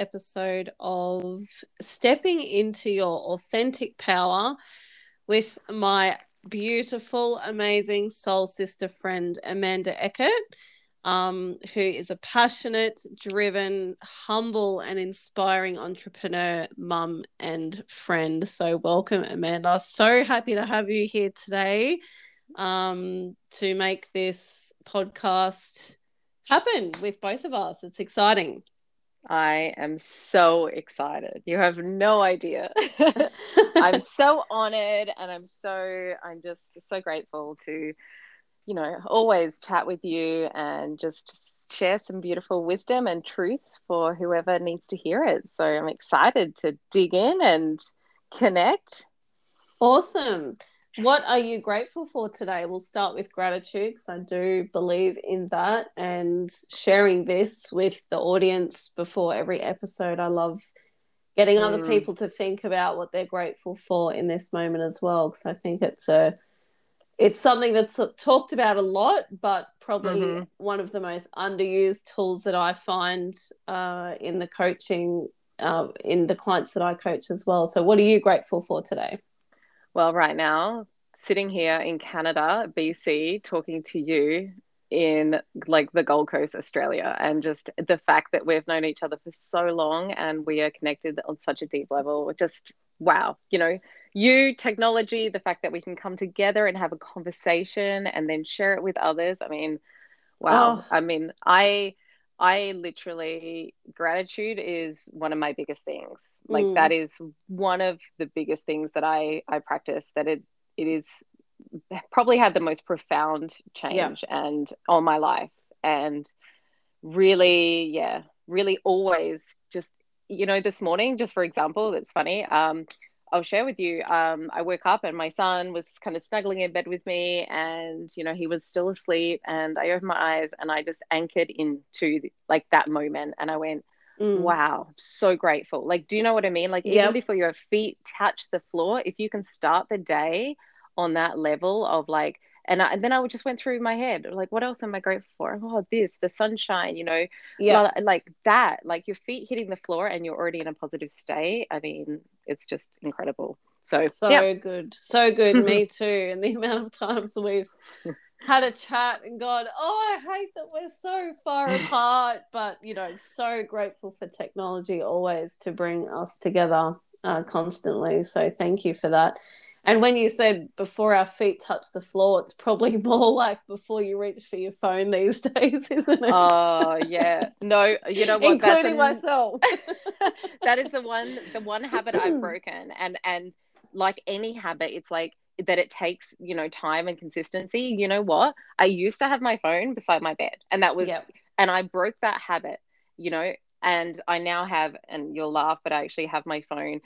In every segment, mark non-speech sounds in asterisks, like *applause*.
episode of stepping into your authentic power with my beautiful, amazing soul sister friend, Amanda Eckert, um, who is a passionate, driven, humble, and inspiring entrepreneur, mum, and friend. So, welcome, Amanda. So happy to have you here today um, to make this podcast happen with both of us. It's exciting. I am so excited. You have no idea. *laughs* *laughs* I'm so honored and I'm so I'm just so grateful to you know always chat with you and just share some beautiful wisdom and truths for whoever needs to hear it. So I'm excited to dig in and connect. Awesome. What are you grateful for today? We'll start with gratitude because I do believe in that and sharing this with the audience before every episode. I love getting mm. other people to think about what they're grateful for in this moment as well because I think it's a it's something that's talked about a lot, but probably mm-hmm. one of the most underused tools that I find uh, in the coaching, uh, in the clients that I coach as well. So, what are you grateful for today? Well, right now, sitting here in Canada, BC, talking to you in like the Gold Coast, Australia, and just the fact that we've known each other for so long and we are connected on such a deep level, just wow, you know, you, technology, the fact that we can come together and have a conversation and then share it with others. I mean, wow. Oh. I mean, I I literally gratitude is one of my biggest things. Like mm. that is one of the biggest things that I I practice that it it is probably had the most profound change yeah. and on my life and really yeah, really always just you know this morning just for example, it's funny um I'll share with you. Um, I woke up and my son was kind of snuggling in bed with me, and you know he was still asleep. And I opened my eyes and I just anchored into like that moment, and I went, mm. "Wow, so grateful!" Like, do you know what I mean? Like, even yep. before your feet touch the floor, if you can start the day on that level of like and, I, and then I just went through my head like, what else am I grateful for? Oh, this, the sunshine, you know, yeah, like that, like your feet hitting the floor and you're already in a positive state. I mean, it's just incredible. So so yeah. good, so good. Me *laughs* too. And the amount of times we've had a chat and gone, oh, I hate that we're so far apart, but you know, so grateful for technology always to bring us together uh, constantly. So thank you for that. And when you said before our feet touch the floor, it's probably *laughs* more like before you reach for your phone these *laughs* days, isn't it? Oh yeah. No, you know what? Including myself. *laughs* that is the one the one habit I've *clears throat* broken. And and like any habit, it's like that it takes, you know, time and consistency. You know what? I used to have my phone beside my bed. And that was yep. and I broke that habit, you know, and I now have, and you'll laugh, but I actually have my phone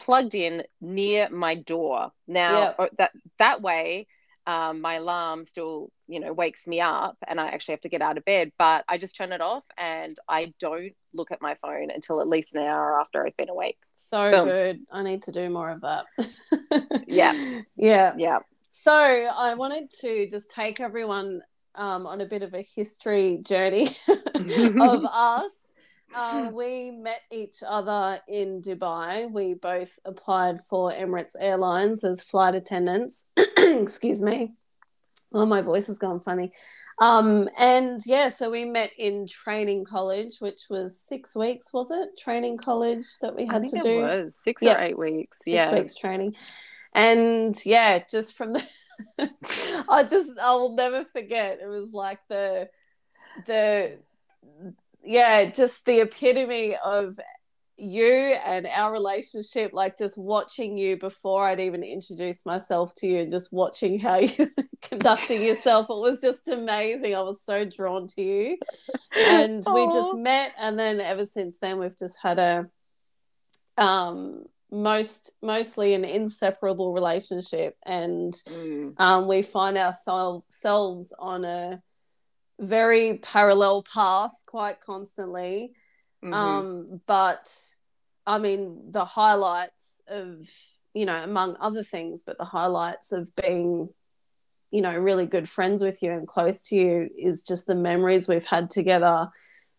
plugged in near my door. Now yeah. that that way, um, my alarm still, you know, wakes me up, and I actually have to get out of bed. But I just turn it off, and I don't look at my phone until at least an hour after I've been awake. So Boom. good. I need to do more of that. *laughs* yeah. Yeah. Yeah. So I wanted to just take everyone um, on a bit of a history journey *laughs* of *laughs* us uh, *laughs* we met each other in Dubai. We both applied for Emirates Airlines as flight attendants. *clears throat* Excuse me. Oh, my voice has gone funny. Um, and yeah, so we met in training college, which was six weeks, was it? Training college that we had to do. was six yeah. or eight weeks. Six yeah. weeks training. And yeah, just from the *laughs* I just I will never forget. It was like the the yeah, just the epitome of you and our relationship, like just watching you before I'd even introduced myself to you and just watching how *laughs* you conducting yourself. It was just amazing. I was so drawn to you. And we just met and then ever since then we've just had a um most mostly an inseparable relationship and mm. um, we find ourselves on a very parallel path quite constantly. Mm-hmm. Um, but I mean, the highlights of, you know, among other things, but the highlights of being you know really good friends with you and close to you is just the memories we've had together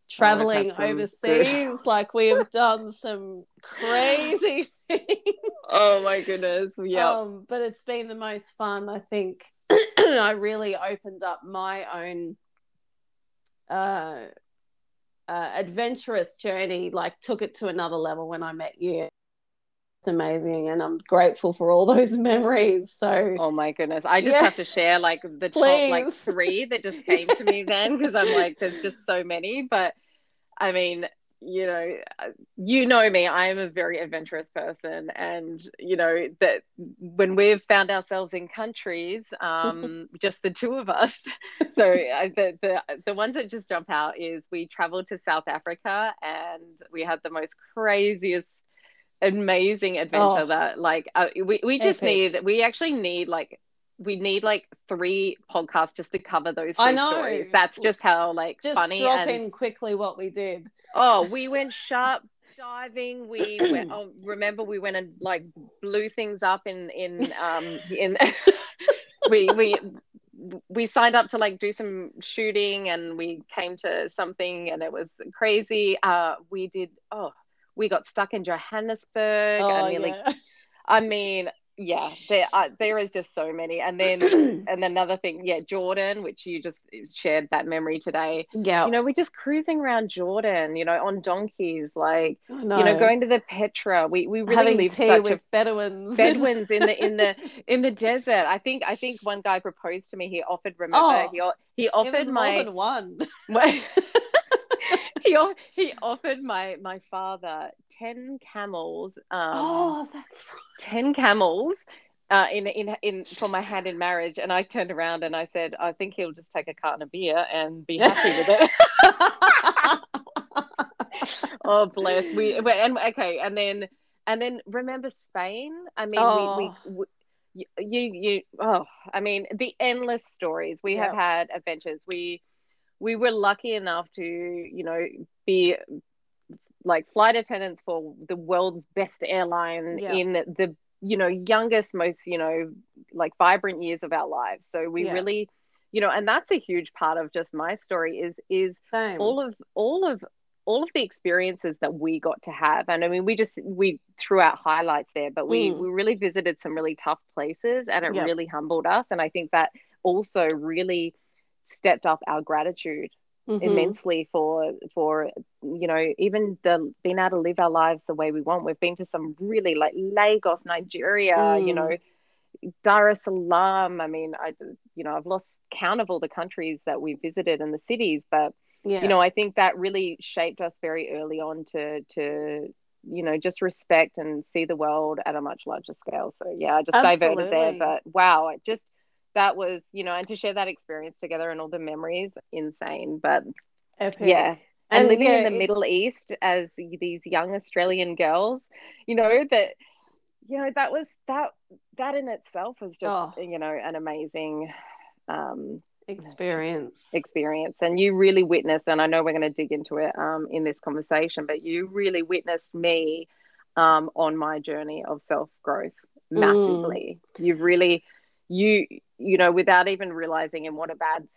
traveling oh, overseas. *laughs* Like we have done some crazy *laughs* things. Oh my goodness. Yeah um, but it's been the most fun i think. *clears throat* I really opened up my own uh, uh, adventurous journey like took it to another level when i met you it's amazing and i'm grateful for all *laughs* those memories so oh my goodness i just yeah. have to share like the Please. top like three that just came to me then because i'm like there's just so many but i mean you know you know me i am a very adventurous person and you know that when we've found ourselves in countries um *laughs* just the two of us *laughs* so uh, the, the the ones that just jump out is we traveled to south africa and we had the most craziest amazing adventure oh, that like uh, we, we just epic. need we actually need like we need like three podcasts just to cover those I know. stories. That's just how like just funny drop and... in quickly what we did. Oh, we *laughs* went shark diving. We went, oh, remember we went and like blew things up in in um in *laughs* we we we signed up to like do some shooting and we came to something and it was crazy. Uh we did oh we got stuck in Johannesburg. Oh, I, yeah. *laughs* I mean, yeah, there uh, there is just so many. And then *clears throat* and another thing, yeah, Jordan, which you just shared that memory today. Yeah, you know, we're just cruising around Jordan, you know, on donkeys, like you know, going to the Petra. We we really Having live tea such with Bedouins, Bedouins in the in the *laughs* in the desert. I think I think one guy proposed to me. He offered. Remember, oh, he he offered my one. *laughs* he, he offered my my father 10 camels um oh that's right 10 camels uh, in in in for my hand in marriage, and I turned around and I said, I think he'll just take a carton of beer and be happy with it. *laughs* oh bless we and okay, and then and then remember Spain. I mean, oh. we, we, we you you oh I mean the endless stories we yep. have had adventures we we were lucky enough to, you know, be like flight attendants for the world's best airline yeah. in the, you know, youngest, most, you know, like vibrant years of our lives. So we yeah. really, you know, and that's a huge part of just my story is is Same. all of all of all of the experiences that we got to have and i mean we just we threw out highlights there but we mm. we really visited some really tough places and it yep. really humbled us and i think that also really stepped up our gratitude mm-hmm. immensely for for you know even the being able to live our lives the way we want we've been to some really like lagos nigeria mm. you know dar es salaam i mean i you know i've lost count of all the countries that we visited and the cities but yeah. you know i think that really shaped us very early on to to you know just respect and see the world at a much larger scale so yeah i just Absolutely. diverted there but wow it just that was you know and to share that experience together and all the memories insane but Epic. yeah and, and living yeah, in the it... middle east as these young australian girls you know that you know that was that that in itself was just oh. you know an amazing um experience experience and you really witnessed and i know we're going to dig into it um, in this conversation but you really witnessed me um, on my journey of self growth mm. massively mm. you've really you you know without even realizing in what a bad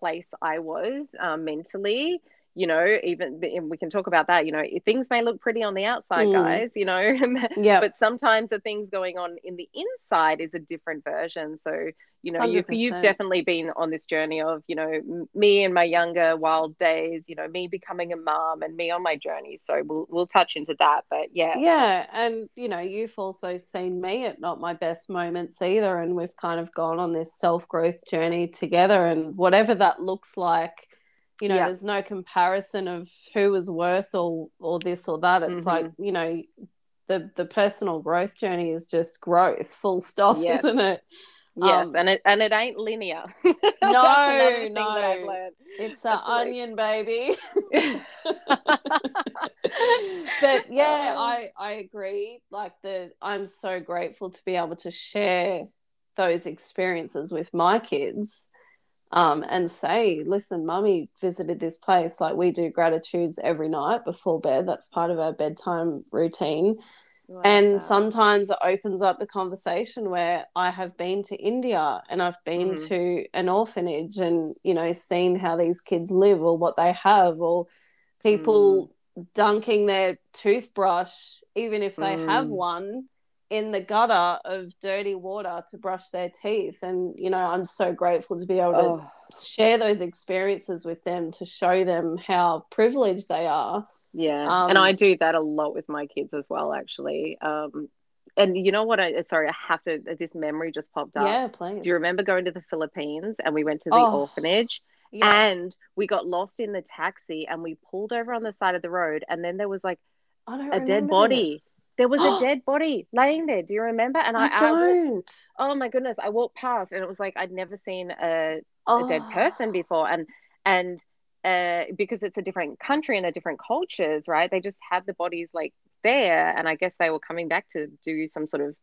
place i was um, mentally you know even and we can talk about that you know things may look pretty on the outside mm. guys you know *laughs* yeah. but sometimes the things going on in the inside is a different version. So you know you, you've definitely been on this journey of you know me and my younger wild days you know me becoming a mom and me on my journey. So we'll we'll touch into that but yeah. Yeah and you know you've also seen me at not my best moments either and we've kind of gone on this self-growth journey together and whatever that looks like you know yeah. there's no comparison of who was worse or or this or that it's mm-hmm. like you know the the personal growth journey is just growth full stop *laughs* yep. isn't it Yes, um, and it and it ain't linear. *laughs* no, no, it's an onion, baby. *laughs* but yeah, um, I I agree. Like the, I'm so grateful to be able to share those experiences with my kids, um, and say, listen, mummy visited this place. Like we do gratitudes every night before bed. That's part of our bedtime routine and sometimes it opens up the conversation where I have been to India and I've been mm-hmm. to an orphanage and, you know, seen how these kids live or what they have, or people mm. dunking their toothbrush, even if they mm. have one, in the gutter of dirty water to brush their teeth. And, you know, I'm so grateful to be able to oh. share those experiences with them to show them how privileged they are yeah. Um, and I do that a lot with my kids as well, actually. Um, and you know what? I sorry, I have to. This memory just popped up. Yeah, please. Do you remember going to the Philippines and we went to the oh, orphanage yeah. and we got lost in the taxi and we pulled over on the side of the road and then there was like a dead body. This. There was a *gasps* dead body laying there. Do you remember? And I, I don't. I oh my goodness! I walked past and it was like I'd never seen a, oh. a dead oh. person before, and and uh, because it's a different country and a different cultures, right? They just had the bodies like there, and I guess they were coming back to do some sort of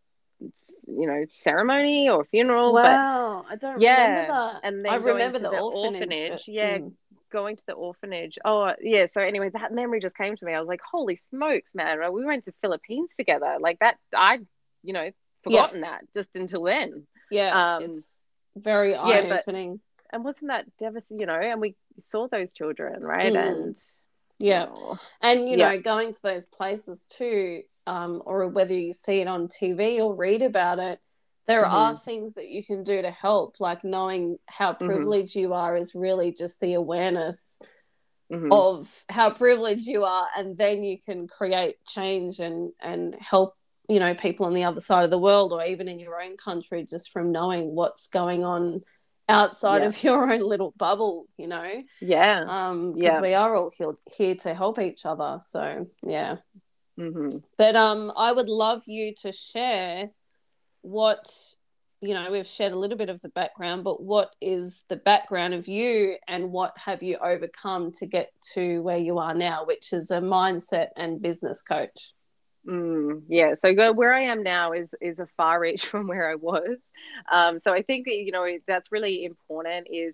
you know ceremony or funeral. Wow, I don't yeah. remember that. And I remember the, the, orphanage. orphanage but, yeah, mm. Going to the orphanage. Oh yeah. So anyway, that memory just came to me. I was like, holy smokes, man! We went to Philippines together. Like that, I you know forgotten yeah. that just until then. Yeah, um, it's very eye opening. Yeah, and wasn't that devastating? You know, and we saw those children, right? Mm. And yeah, know, and you yeah. know, going to those places too, um, or whether you see it on TV or read about it, there mm-hmm. are things that you can do to help. Like knowing how mm-hmm. privileged mm-hmm. you are is really just the awareness. Mm-hmm. of how privileged you are and then you can create change and and help you know people on the other side of the world or even in your own country just from knowing what's going on outside yeah. of *laughs* your own little bubble, you know? Yeah. Um, because yeah. we are all here, here to help each other. So yeah. Mm-hmm. But um, I would love you to share what you know. We've shared a little bit of the background, but what is the background of you, and what have you overcome to get to where you are now, which is a mindset and business coach? Mm, yeah, so go, where I am now is is a far reach *laughs* from where I was. Um, so I think that you know that's really important. Is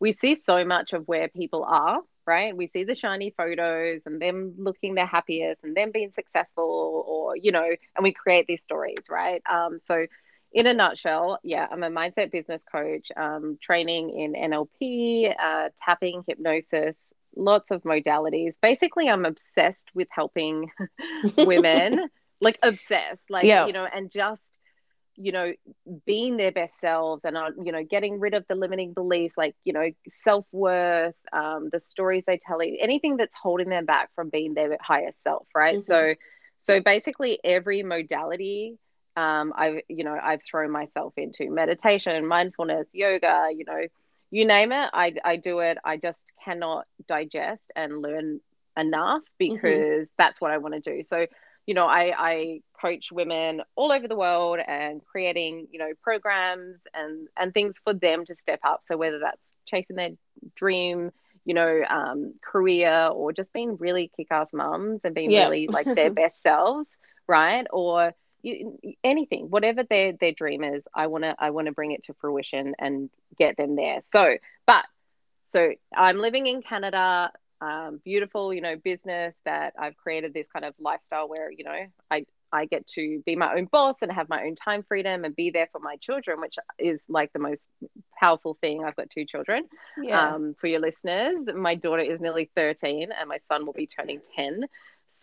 we see so much of where people are, right? We see the shiny photos and them looking their happiest and them being successful, or you know, and we create these stories, right? Um, so in a nutshell, yeah, I'm a mindset business coach, um, training in NLP, uh, tapping, hypnosis, lots of modalities. Basically, I'm obsessed with helping *laughs* women, *laughs* like obsessed, like, yeah. you know, and just, you know, being their best selves and, uh, you know, getting rid of the limiting beliefs, like, you know, self worth, um, the stories they tell, you anything that's holding them back from being their highest self, right? Mm-hmm. So, so basically, every modality um, I've, you know, I've thrown myself into meditation, mindfulness, yoga, you know, you name it, I, I do it. I just cannot digest and learn enough mm-hmm. because mm-hmm. that's what I want to do. So, you know, I, I coach women all over the world and creating, you know, programs and and things for them to step up. So whether that's chasing their dream, you know, um, career or just being really kick-ass mums and being yeah. really like their *laughs* best selves, right? Or you, anything, whatever their their dream is, I wanna I wanna bring it to fruition and get them there. So, but so I'm living in Canada, um, beautiful, you know, business that I've created this kind of lifestyle where, you know, I, I get to be my own boss and have my own time freedom and be there for my children, which is like the most powerful thing. I've got two children. Um, yes. Um, for your listeners, my daughter is nearly 13 and my son will be turning 10.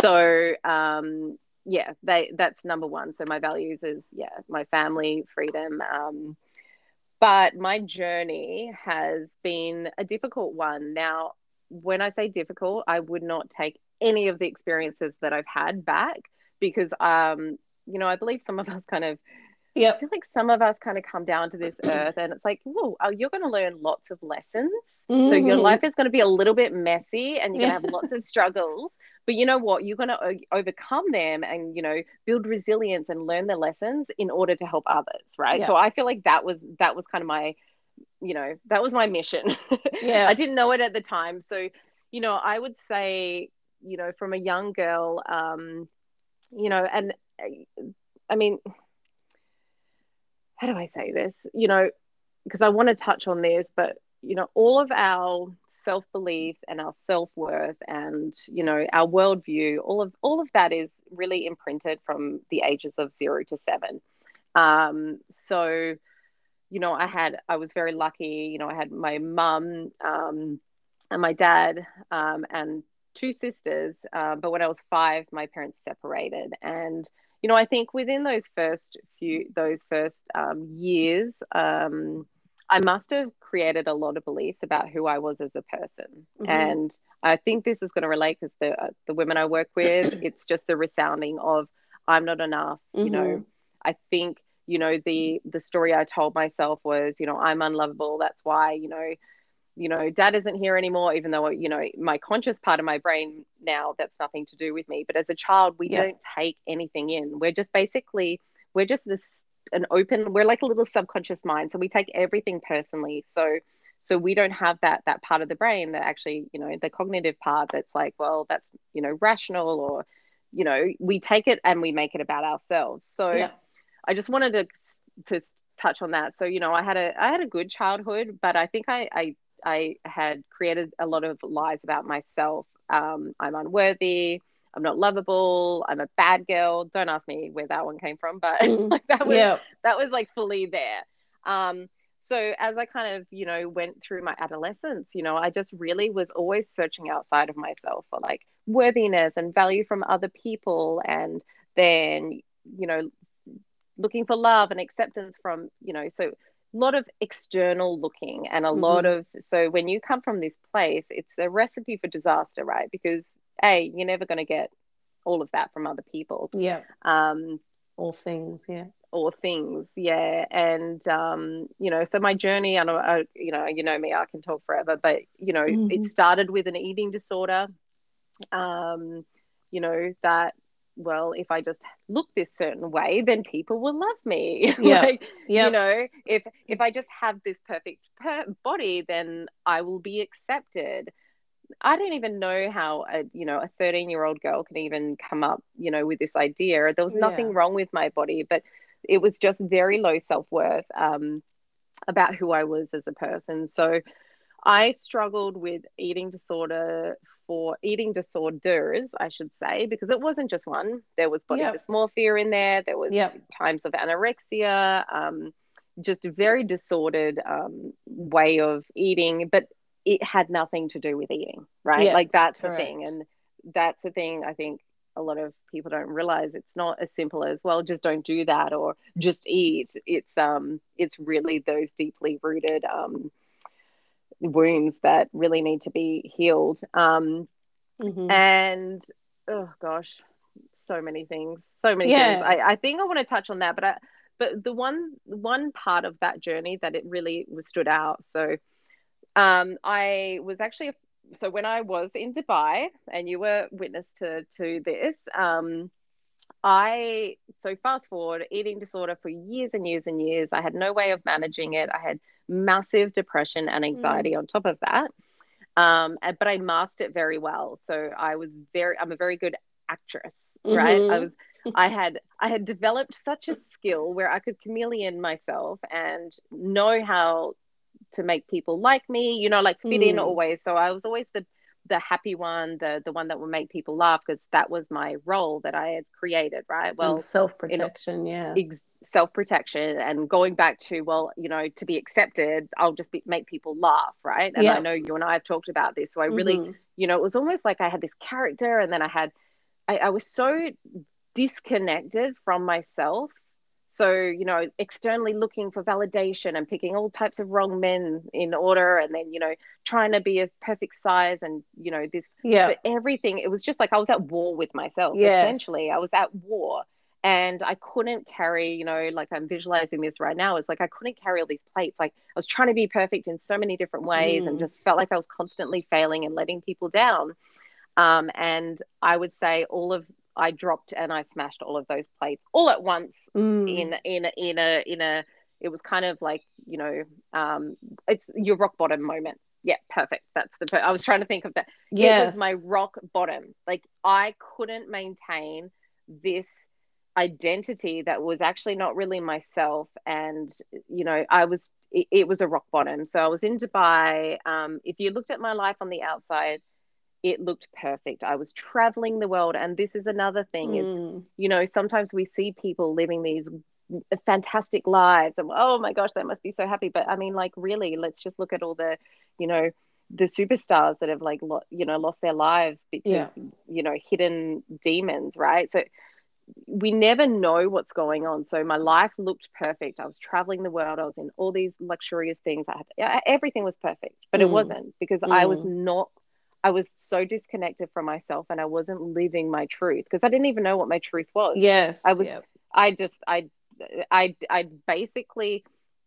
So, um, yeah, they that's number one. So my values is yeah, my family, freedom, um, but my journey has been a difficult one. Now, when I say difficult, I would not take any of the experiences that I've had back because, um, you know, I believe some of *laughs* us kind of, yeah, I feel like some of us kind of come down to this earth and it's like, whoa, oh, you're going to learn lots of lessons. Mm-hmm. So your mm-hmm. life is going to be a little bit messy and you're going to have lots of *laughs* struggles but you know what you're going to overcome them and you know build resilience and learn the lessons in order to help others right yeah. so i feel like that was that was kind of my you know that was my mission. *laughs* Yeah. I didn't know it at the time. So you know i would say you know from a young girl um you know and i mean how do i say this? You know because i want to touch on this but you know, all of our self beliefs and our self worth and you know our worldview, all of all of that is really imprinted from the ages of zero to seven. Um, so, you know, I had I was very lucky. You know, I had my mum um, and my dad um, and two sisters. Uh, but when I was five, my parents separated, and you know, I think within those first few those first um, years. Um, I must have created a lot of beliefs about who I was as a person. Mm-hmm. And I think this is going to relate because the, uh, the women I work with, *clears throat* it's just the resounding of, I'm not enough. Mm-hmm. You know, mm-hmm. I think, you know, the, the story I told myself was, you know, I'm unlovable. That's why, you know, you know, dad isn't here anymore, even though, you know, my conscious part of my brain now, that's nothing to do with me. But as a child, we don't take anything in. We're just basically, we're just this an open we're like a little subconscious mind so we take everything personally so so we don't have that that part of the brain that actually you know the cognitive part that's like well that's you know rational or you know we take it and we make it about ourselves so yeah. I just wanted to to touch on that so you know i had a i had a good childhood but i think i i i had created a lot of lies about myself um, i'm unworthy I'm not lovable. I'm a bad girl. Don't ask me where that one came from, but *laughs* mm. like that was yeah. that was like fully there. Um, so as I kind of you know went through my adolescence, you know, I just really was always searching outside of myself for like worthiness and value from other people, and then you know looking for love and acceptance from you know so a lot of external looking and a mm-hmm. lot of so when you come from this place it's a recipe for disaster right? Because a you're never going to get all of that from other people. Yeah. Um all things yeah. all things yeah. And um you know so my journey I know I, you know you know me I can talk forever but you know mm-hmm. it started with an eating disorder. Um you know that well, if I just look this certain way, then people will love me. *laughs* Yeah. like, yep. You know, if if I just have this perfect per- body, then I will be accepted. I don't even know how a you know a 13 year old girl can even come up you know with this idea. There was nothing yeah. wrong with my body, but it was just very low self worth um, about who I was as a person. So I struggled with eating disorder for eating disorders, I should say, because it wasn't just one. There was body yep. dysmorphia in there. There was yep. times of anorexia, um, just a very disordered um, way of eating, but it had nothing to do with eating, right? Yep, like that's correct. the thing, and that's the thing. I think a lot of people don't realize it's not as simple as well just don't do that or just eat it's um it's really those deeply rooted um wounds that really need to be healed. Um, mm-hmm. And oh gosh, so many things, so many yeah. things. I, I think I want to touch on that, but I, but the one one part of that journey that it really was stood out. So, um, I was actually so when I was in Dubai, and you were witness to to this. Um, I so fast forward eating disorder for years and years and years. I had no way of managing it. I had massive depression and anxiety mm. on top of that. Um, but I masked it very well. So I was very, I'm a very good actress, right? Mm-hmm. I was, I had, I had developed such a skill where I could chameleon myself and know how to make people like me, you know, like fit mm. in always. So I was always the, the happy one, the the one that would make people laugh because that was my role that I had created, right? Well, self protection, yeah. Ex- self protection and going back to well you know to be accepted i'll just be, make people laugh right? And yeah. i know you and i have talked about this. So i really mm-hmm. you know it was almost like i had this character and then i had I, I was so disconnected from myself. So you know externally looking for validation and picking all types of wrong men in order and then you know trying to be a perfect size and you know this yeah. everything. It was just like i was at war with myself yes. essentially. I was at war and I couldn't carry, you know, like I'm visualizing this right now. It's like I couldn't carry all these plates. Like I was trying to be perfect in so many different ways mm. and just felt like I was constantly failing and letting people down. Um, and I would say all of I dropped and I smashed all of those plates all at once mm. in in in a in a it was kind of like you know um, it's your rock bottom moment yeah perfect that's the per- I was trying to think of that yes. it was my rock bottom like I couldn't maintain this identity that was actually not really myself and you know i was it, it was a rock bottom. So I was in Dubai. Um, if you looked at my life on the outside, it looked perfect. I was traveling the world. And this is another thing mm. is, you know, sometimes we see people living these fantastic lives and oh my gosh, they must be so happy. But I mean, like, really, let's just look at all the, you know, the superstars that have like, lo- you know, lost their lives because, yeah. you know, hidden demons, right? So we never know what's going on. So my life looked perfect. I was traveling the world. I was in all these luxurious things. I had everything was perfect, but mm. it wasn't because mm. I was mm. not. I was so disconnected from myself, and I wasn't living my truth because I didn't even know what my truth was. Yes, I was. Yep. I just. I. I. I basically,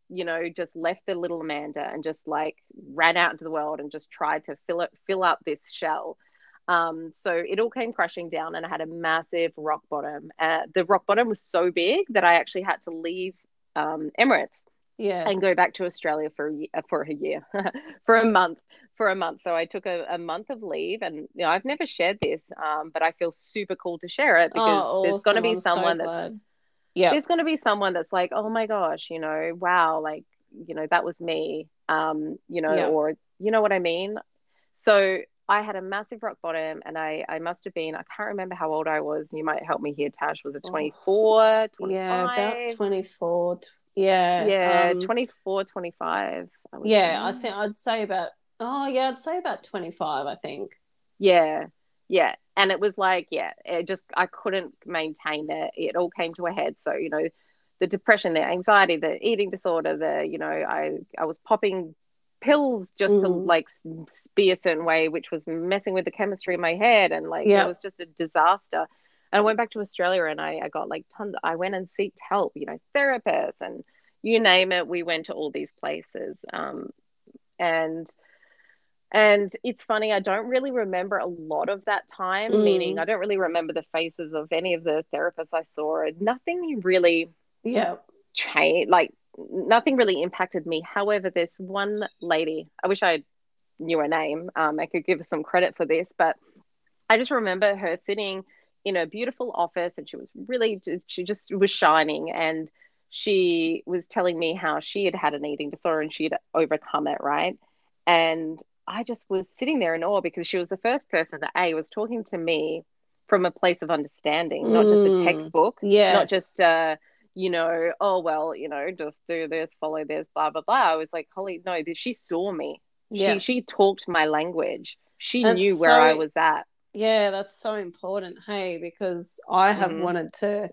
you know, just left the little Amanda and just like ran out into the world and just tried to fill it, fill up this shell um, so it all came crashing down, and I had a massive rock bottom. Uh, the rock bottom was so big that I actually had to leave um, Emirates yes. and go back to Australia for a, for a year, *laughs* for a month, for a month. So I took a, a, month of leave, and you know I've never shared this, um, but I feel super cool to share it because oh, awesome. there's going to be someone so that's yeah, there's going to be someone that's like, oh my gosh, you know, wow, like you know that was me, um, you know, yep. or you know what I mean. So I had a massive rock bottom and I, I must have been, I can't remember how old I was. You might help me here, Tash. Was it 24, 25? Yeah, about 24. Yeah. Yeah, um, 24, 25. I yeah, I think I'd say about, oh, yeah, I'd say about 25, I think. Yeah. Yeah. And it was like, yeah, it just, I couldn't maintain it. It all came to a head. So, you know, the depression, the anxiety, the eating disorder, the, you know, I, I was popping pills just mm. to like be a certain way, which was messing with the chemistry in my head. And like, yeah. it was just a disaster. And I went back to Australia and I, I got like tons, I went and sought help, you know, therapists and you name it. We went to all these places. Um, and, and it's funny, I don't really remember a lot of that time, mm. meaning I don't really remember the faces of any of the therapists I saw. Nothing really yeah changed, like nothing really impacted me. However, this one lady, I wish I knew her name. Um, I could give some credit for this, but I just remember her sitting in a beautiful office and she was really, just, she just was shining. And she was telling me how she had had an eating disorder and she had overcome it, right? And I just was sitting there in awe because she was the first person that A was talking to me from a place of understanding, mm. not just a mm. textbook, yes. not just uh, you know, oh well, you know, just do this, follow this, blah blah blah. I was like, holy no, she saw me. Yeah. She she talked my language. She that's knew where so, I was at. Yeah, that's so important. Hey, because I have mm-hmm. wanted to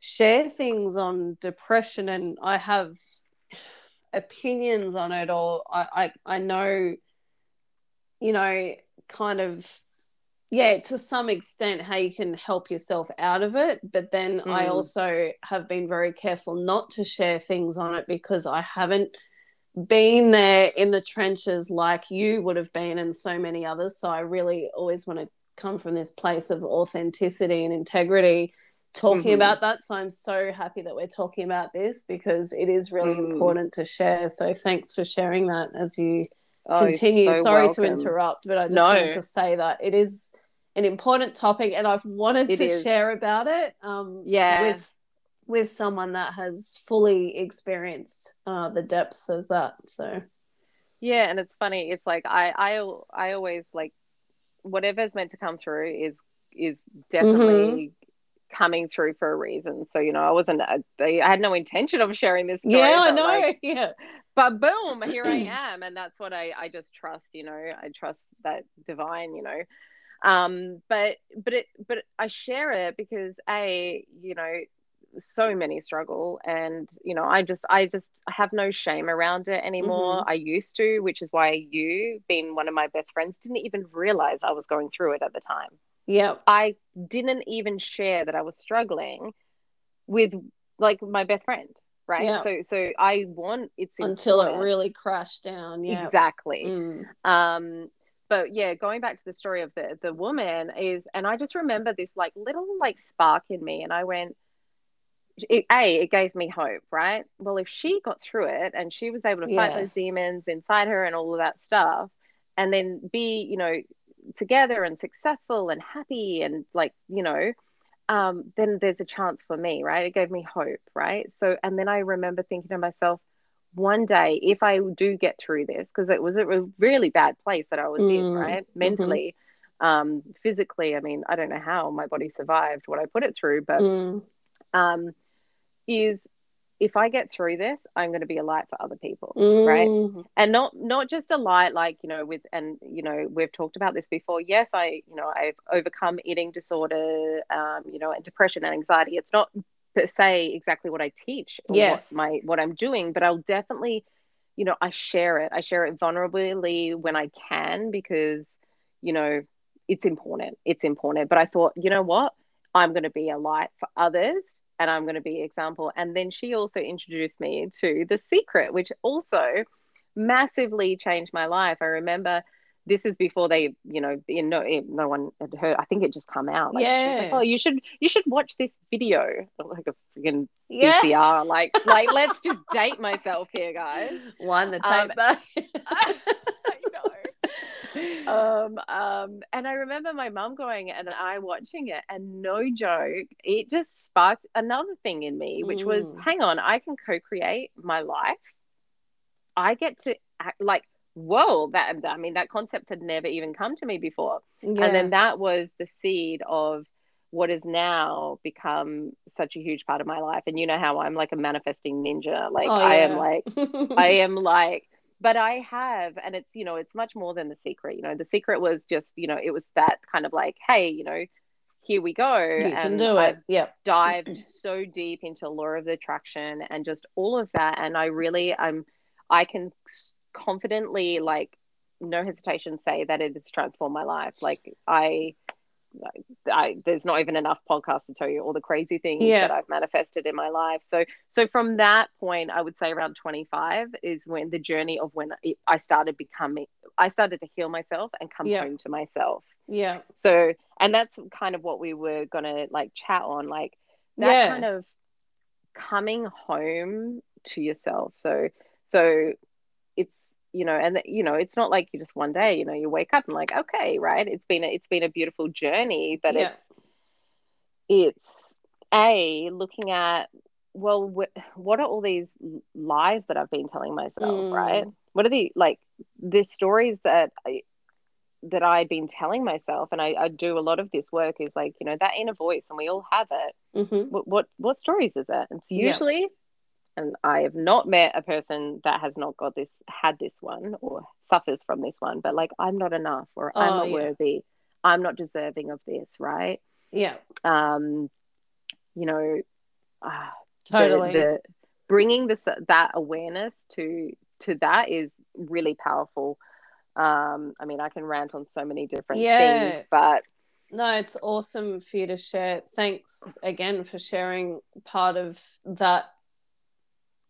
share things on depression and I have opinions on it or I, I, I know, you know, kind of yeah, to some extent, how you can help yourself out of it. But then mm. I also have been very careful not to share things on it because I haven't been there in the trenches like you would have been and so many others. So I really always want to come from this place of authenticity and integrity talking mm-hmm. about that. So I'm so happy that we're talking about this because it is really mm. important to share. So thanks for sharing that as you oh, continue. So Sorry welcome. to interrupt, but I just no. wanted to say that it is an important topic and I've wanted it to is. share about it um, yeah. with with someone that has fully experienced uh, the depths of that. So yeah, and it's funny. It's like I I I always like whatever's meant to come through is is definitely mm-hmm. coming through for a reason. So you know, I wasn't I, I had no intention of sharing this. Story, yeah, I know. Like, *laughs* yeah, but boom, here I *clears throat* am, and that's what I I just trust. You know, I trust that divine. You know, um but but it but i share it because a you know so many struggle and you know i just i just have no shame around it anymore mm-hmm. i used to which is why you being one of my best friends didn't even realize i was going through it at the time yeah i didn't even share that i was struggling with like my best friend right yeah. so so i want it's until important. it really crashed down yeah exactly mm. um but yeah, going back to the story of the the woman is, and I just remember this like little like spark in me, and I went, it, a it gave me hope, right? Well, if she got through it and she was able to yes. fight those demons inside her and all of that stuff, and then be you know together and successful and happy and like you know um, then there's a chance for me, right? It gave me hope, right? So, and then I remember thinking to myself, one day if i do get through this because it was a really bad place that i was mm. in right mm-hmm. mentally mm-hmm. um physically i mean i don't know how my body survived what i put it through but mm. um is if I get through this, I'm going to be a light for other people, mm. right? And not not just a light like you know with and you know we've talked about this before. Yes, I you know I've overcome eating disorder, um, you know, and depression and anxiety. It's not se exactly what I teach, yes, what my what I'm doing, but I'll definitely, you know, I share it. I share it vulnerably when I can because you know it's important. It's important. But I thought, you know what? I'm going to be a light for others and I'm going to be example. And then she also introduced me to The Secret, which also massively changed my life. I remember this is before they, you know, in no, in, no one had heard. I think it just come out. Like, yeah. Like, oh, you should, you should watch this video, like a freaking yeah. VCR. *laughs* Like, like let's just date myself here, guys. One the tape um, back. *laughs* I know um, um, and I remember my mum going and I watching it, and no joke, it just sparked another thing in me, which mm. was, hang on, I can co-create my life. I get to act like, whoa, that I mean, that concept had never even come to me before, yes. and then that was the seed of what has now become such a huge part of my life. And you know how I'm like a manifesting ninja. Like oh, I am like *laughs* I am like but I have, and it's, you know, it's much more than the secret. You know, the secret was just, you know, it was that kind of like, hey, you know, here we go. You and can do it. Yeah. Dived so deep into law of attraction and just all of that. And I really, I'm, I can confidently, like, no hesitation say that it has transformed my life. Like, I, I, there's not even enough podcasts to tell you all the crazy things yeah. that I've manifested in my life. So, so from that point, I would say around 25 is when the journey of when I started becoming, I started to heal myself and come yeah. home to myself. Yeah. So, and that's kind of what we were gonna like chat on, like that yeah. kind of coming home to yourself. So, so you know and you know it's not like you just one day you know you wake up and like okay right it's been a, it's been a beautiful journey but yeah. it's it's a looking at well wh- what are all these lies that i've been telling myself mm. right what are the like the stories that I, that i've been telling myself and I, I, do a lot of this work is like you know that inner voice and we all have it mm-hmm. what, what what stories is it it's usually yeah and I have not met a person that has not got this, had this one, or suffers from this one. But like, I'm not enough, or oh, I'm not yeah. worthy, I'm not deserving of this, right? Yeah. Um, you know, uh, totally. The, the, bringing this that awareness to to that is really powerful. Um, I mean, I can rant on so many different yeah. things, but no, it's awesome for you to share. Thanks again for sharing part of that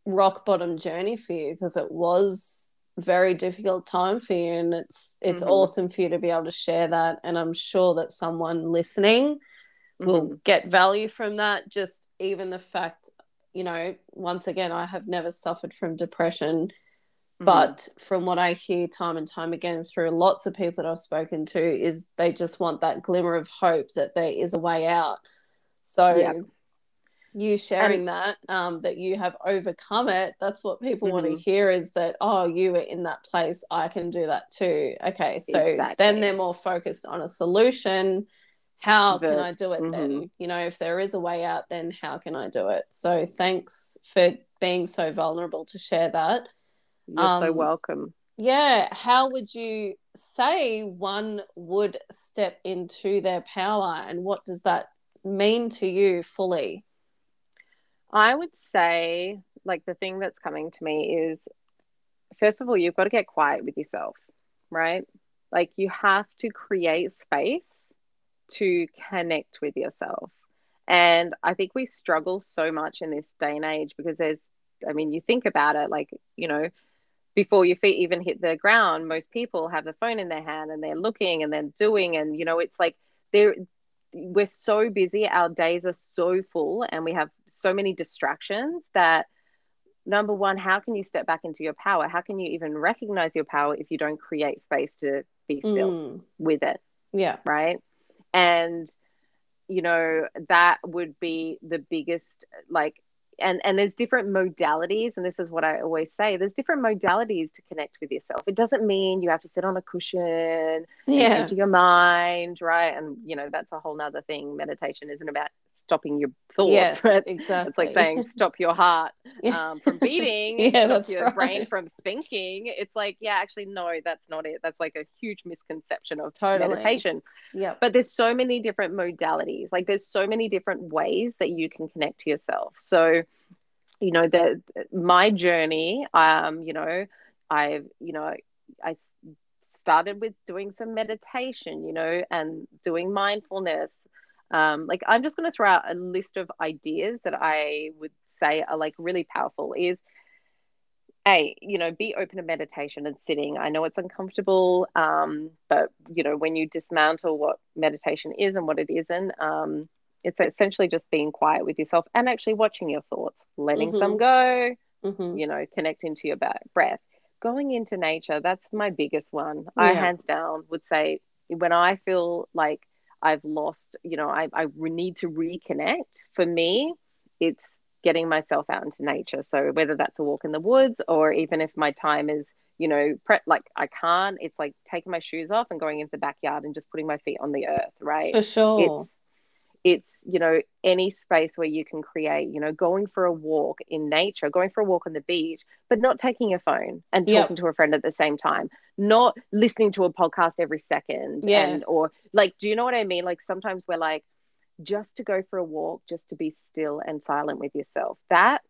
rock bottom journey for you because it was very difficult time for you and it's it's mm-hmm. awesome for you to be able to share that and i'm sure that someone listening mm-hmm. will get value from that just even the fact you know once again i have never suffered from depression mm-hmm. but from what i hear time and time again through lots of people that i've spoken to is they just want that glimmer of hope that there is a way out so yeah you sharing and, that um, that you have overcome it that's what people mm-hmm. want to hear is that oh you were in that place i can do that too. Okay so exactly. then they're more focused on a solution. How can i do it mm-hmm. then you know if there is a way out then how can i do it? So thanks for being so vulnerable to share that. You're um, so welcome. yeah how would you say one would step into their power and what does that mean to you fully I would say, like, the thing that's coming to me is first of all, you've got to get quiet with yourself, right? Like, you have to create space to connect with yourself. And I think we struggle so much in this day and age because there's, I mean, you think about it, like, you know, before your feet even hit the ground, most people have a phone in their hand and they're looking and they're doing. And, you know, it's like they're, we're so busy, our days are so full, and we have so many distractions that number one, how can you step back into your power? How can you even recognize your power if you don't create space to be still mm. with it? Yeah. Right. And, you know, that would be the biggest, like, and and there's different modalities and this is what i always say there's different modalities to connect with yourself it doesn't mean you have to sit on a cushion yeah empty your mind right and you know that's a whole nother thing meditation isn't about stopping your thoughts. Yes right? *laughs* exactly it's like saying stop your heart *laughs* um, from beating yeah *laughs* stop your right. brain from thinking. It's like yeah actually no that's not it. That's like a huge misconception of totally. meditation. Yeah but there's so many different modalities. Like there's so many different ways that you can connect to yourself. So you know the my journey um you know i've you know i started with doing some meditation you know and doing mindfulness um like i'm just going to throw out a list of ideas that i would say are like really powerful is a you know be open to meditation and sitting i know it's uncomfortable um, but you know when you dismantle what meditation is and what it isn't um, it's essentially just being quiet with yourself and actually watching your thoughts letting mm-hmm. some go mm-hmm. you know connecting to your breath going into nature that's my biggest one yeah. i hands down would say when i feel like i've lost you know i, I need to reconnect for me it's getting myself out into nature. So whether that's a walk in the woods or even if my time is, you know, pre- like I can't, it's like taking my shoes off and going into the backyard and just putting my feet on the earth, right? For sure. It's, it's you know any space where you can create you know going for a walk in nature going for a walk on the beach but not taking your phone and talking yep. to a friend at the same time not listening to a podcast every second yes. and or like do you know what i mean like sometimes we're like just to go for a walk, just to be still and silent with yourself. That,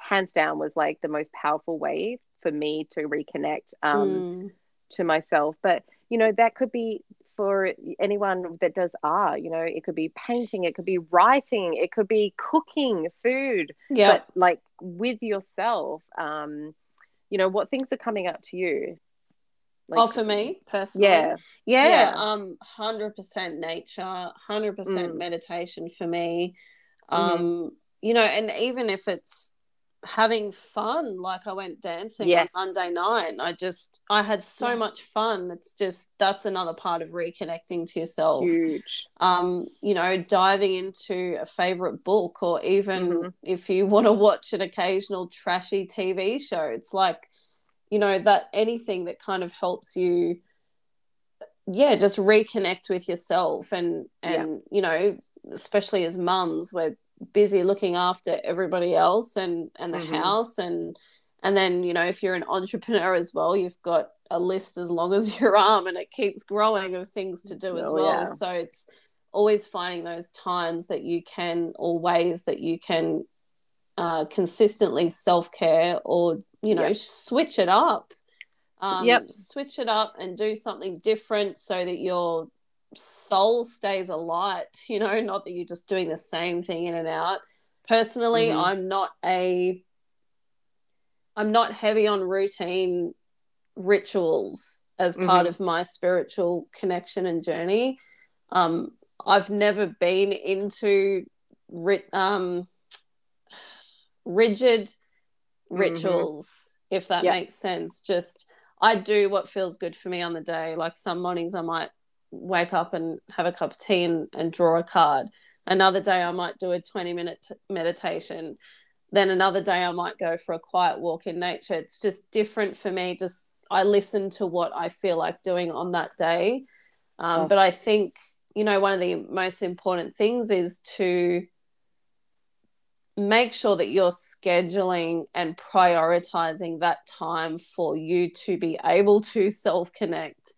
hands down, was like the most powerful way for me to reconnect um, mm. to myself. But, you know, that could be for anyone that does art, you know, it could be painting, it could be writing, it could be cooking food. Yeah. But like with yourself, um, you know, what things are coming up to you? Like, oh, for me personally, yeah, yeah, yeah. um, hundred percent nature, hundred percent mm. meditation for me. Mm-hmm. Um, mm-hmm. you know, and even if it's having fun, like I went dancing yes. on Monday night, I just I had so much fun. It's just that's another part of reconnecting to yourself. Huge. Um, you know, diving into a favorite book, or even mm-hmm. if you *laughs* want to watch an occasional trashy TV show, it's like you know that anything that kind of helps you yeah just reconnect with yourself and and yeah. you know especially as mums we're busy looking after everybody else and and the mm-hmm. house and and then you know if you're an entrepreneur as well you've got a list as long as *laughs* your arm and it keeps growing of things to do as oh, well yeah. so it's always finding those times that you can or ways that you can uh, consistently self-care or you know yep. switch it up um, yep switch it up and do something different so that your soul stays alight *laughs* you know not that you're just doing the same thing in and out personally mm-hmm. i'm not a i'm not heavy on routine rituals as part mm-hmm. of my spiritual connection and journey um i've never been into um rigid Mm-hmm. rituals, mm-hmm. if that yep. makes sense. Just I do what feels good for me on the day. Like some mornings I might wake up and have a cup of tea and, and draw a card. Another day I might do a 20 minute t- meditation. Then another day I might go for a quiet walk in nature. It's just different for me. Just I listen to what I feel like doing on that day. Um, oh. But I think, you know, one of the most important things is to make sure that you're scheduling and prioritizing that time for you to be able to *laughs* self connect.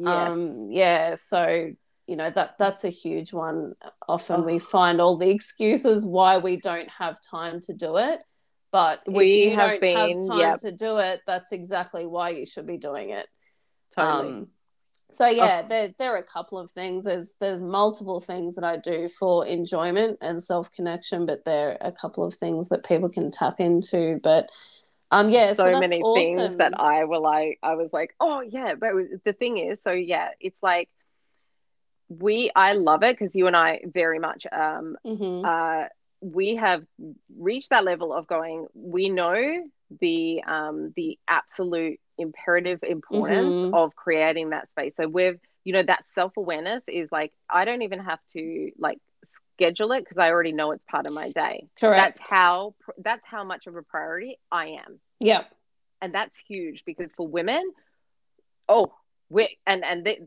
Yeah. Um, yeah. So, you know, that that's a huge one. Often oh. we find all the excuses why we don't have time to do it. But we if you have don't been, have time yep. to do it, that's exactly why you should be doing it. Totally. Um, so yeah, oh. there there are a couple of things. There's there's multiple things that I do for enjoyment and self connection, but there are a couple of things that people can tap into. But um, yeah, so, so many awesome. things that I were like, I was like, oh yeah, but the thing is, so yeah, it's like we I love it because you and I very much um mm-hmm. uh we have reached that level of going. We know the um the absolute imperative importance mm-hmm. of creating that space. So we've, you know, that self awareness is like, I don't even have to like schedule it because I already know it's part of my day. Correct. That's how that's how much of a priority I am. Yep. And that's huge because for women, oh, we and and th-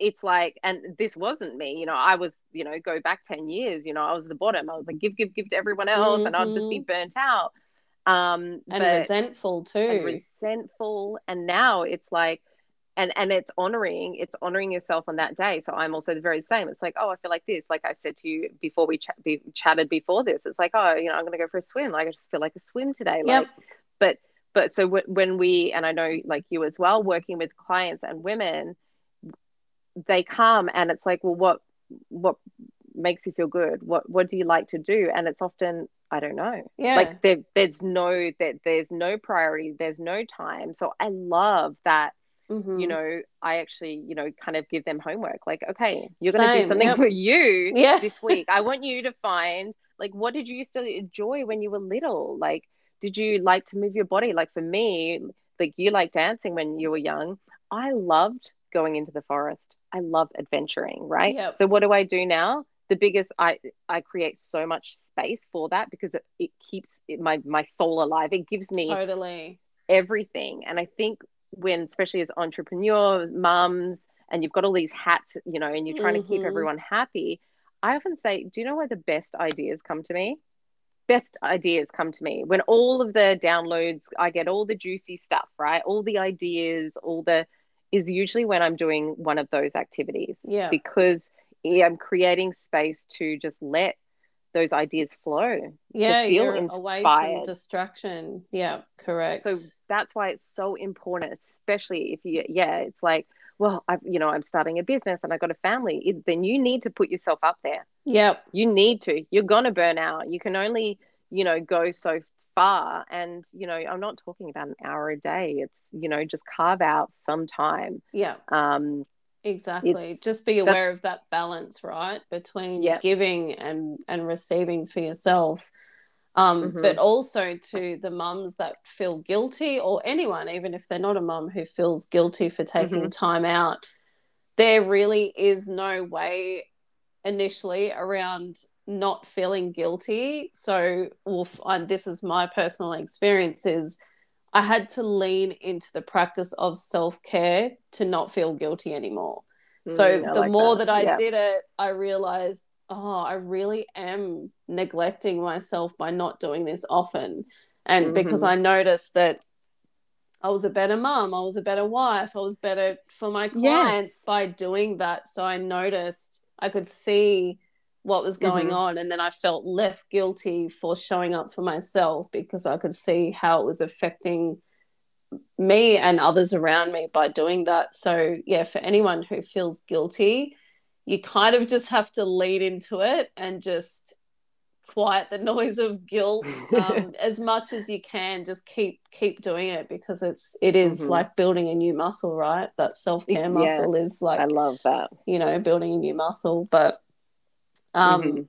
it's like and this wasn't me you know i was you know go back 10 years you know i was the bottom i was like give give give to everyone else mm-hmm. and i'd just be mm-hmm. burnt out um and but, resentful too and resentful and now it's like and and it's honoring it's honoring yourself on that day. So i'm also the very same. It's like oh i feel like this. Like i said to you before we ch- be, chatted before this it's like oh you know i'm gonna go for a swim. Like i just feel like a swim today. Like but but so w- when we and i know like you as well working with clients and women they come and it's like well what what makes you feel good? What what do you like to do? And it's often i don't know. Yeah. Like there, there's no that there's no priority. There's no time. So i love that mm-hmm. you know i actually you know kind of give them homework like okay you're going to do something yep. for you yeah. *laughs* this week i want you to find like what did you used to enjoy when you were little like did you like to move your body? Like for me, like you like dancing when you were young. I loved going into the forest. I love adventuring, right? Yep. So what do I do now? The biggest I I create so much space for that because it, it keeps it, my my soul alive. It gives me totally everything. And I think when especially as entrepreneurs, mums, and you've got all these hats, you know, and you're trying mm-hmm. to keep mm-hmm. everyone happy, I often say, do you know where the best ideas come to me? best ideas come to me when all of the downloads i get all the juicy stuff right all the ideas all the is usually when i'm doing one of those activities yeah because i'm creating space to just let those ideas flow yeah you're inspired. away from distraction yeah correct so that's why it's so important especially if you yeah it's like well I've, you know i'm starting a business and i've got a family it, then you need to put yourself up there Yep. You need to. You're going to burn out. You can only, you know, go so far. And, you know, I'm not talking about an hour a day. It's, you know, just carve out some time. Yeah. Um, exactly. Just be aware of that balance, right? Between giving and, and receiving for yourself. Um, mm-hmm. But also to the mums that feel guilty, or anyone, even if they're not a mum who feels guilty for taking mm-hmm. time out, there really is no way initially around not feeling guilty. So, well, this is my personal experience is I had to lean into the practice of self care to not feel guilty anymore. Mm, so the like more that, that I yeah. did it, I realized, oh, I really am neglecting myself by not doing this often. And mm-hmm. because I noticed that I was a better mom, I was a better wife, I was better for my clients yeah. by doing that. So I noticed I could see what was going mm-hmm. on and then I felt less guilty for showing up for myself because I could see how it was affecting me and others around me by doing that. So yeah, for anyone who feels guilty, you kind of just have to lead into it and just quiet the *laughs* noise of guilt um, *laughs* as much as you can just keep keep doing it because it's it is mm-hmm. like building a new muscle right that self-care muscle yeah, is like i love that you know building a new muscle but um mm-hmm.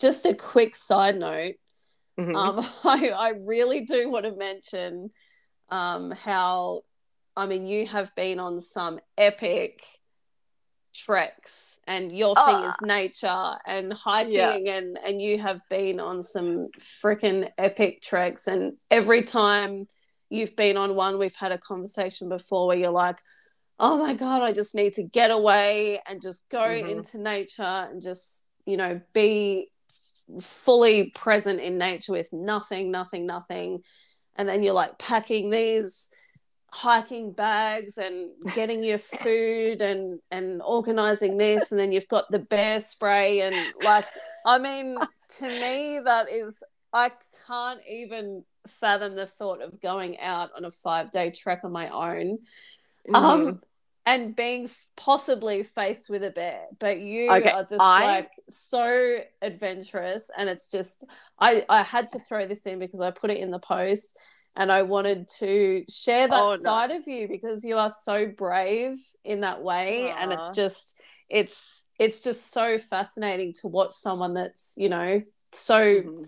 just a quick side note mm-hmm. um *laughs* I, I really do want to mention um how i mean you have been on some epic treks and your oh. thing is nature and hiking yeah. and and you have been on some freaking epic treks and every time you've been on one we've had a conversation before where you're like oh my god i just need to get away and just go mm-hmm. into nature and just you know be fully present in nature with nothing nothing nothing. And then you're like packing these hiking bags and getting your food and and organizing this. And then you've got the bear spray. And like i mean to me that is i can't even fathom the thought of going out on a five day trek on my own. Mm-hmm. um and being possibly faced with a bear but you okay, are just I... like so adventurous and it's just i i had to throw this in because i put it in the post and I wanted to share that oh, side of you because you are so brave in that way Aww. and it's just it's it's just so fascinating to watch someone that's you know so mm-hmm.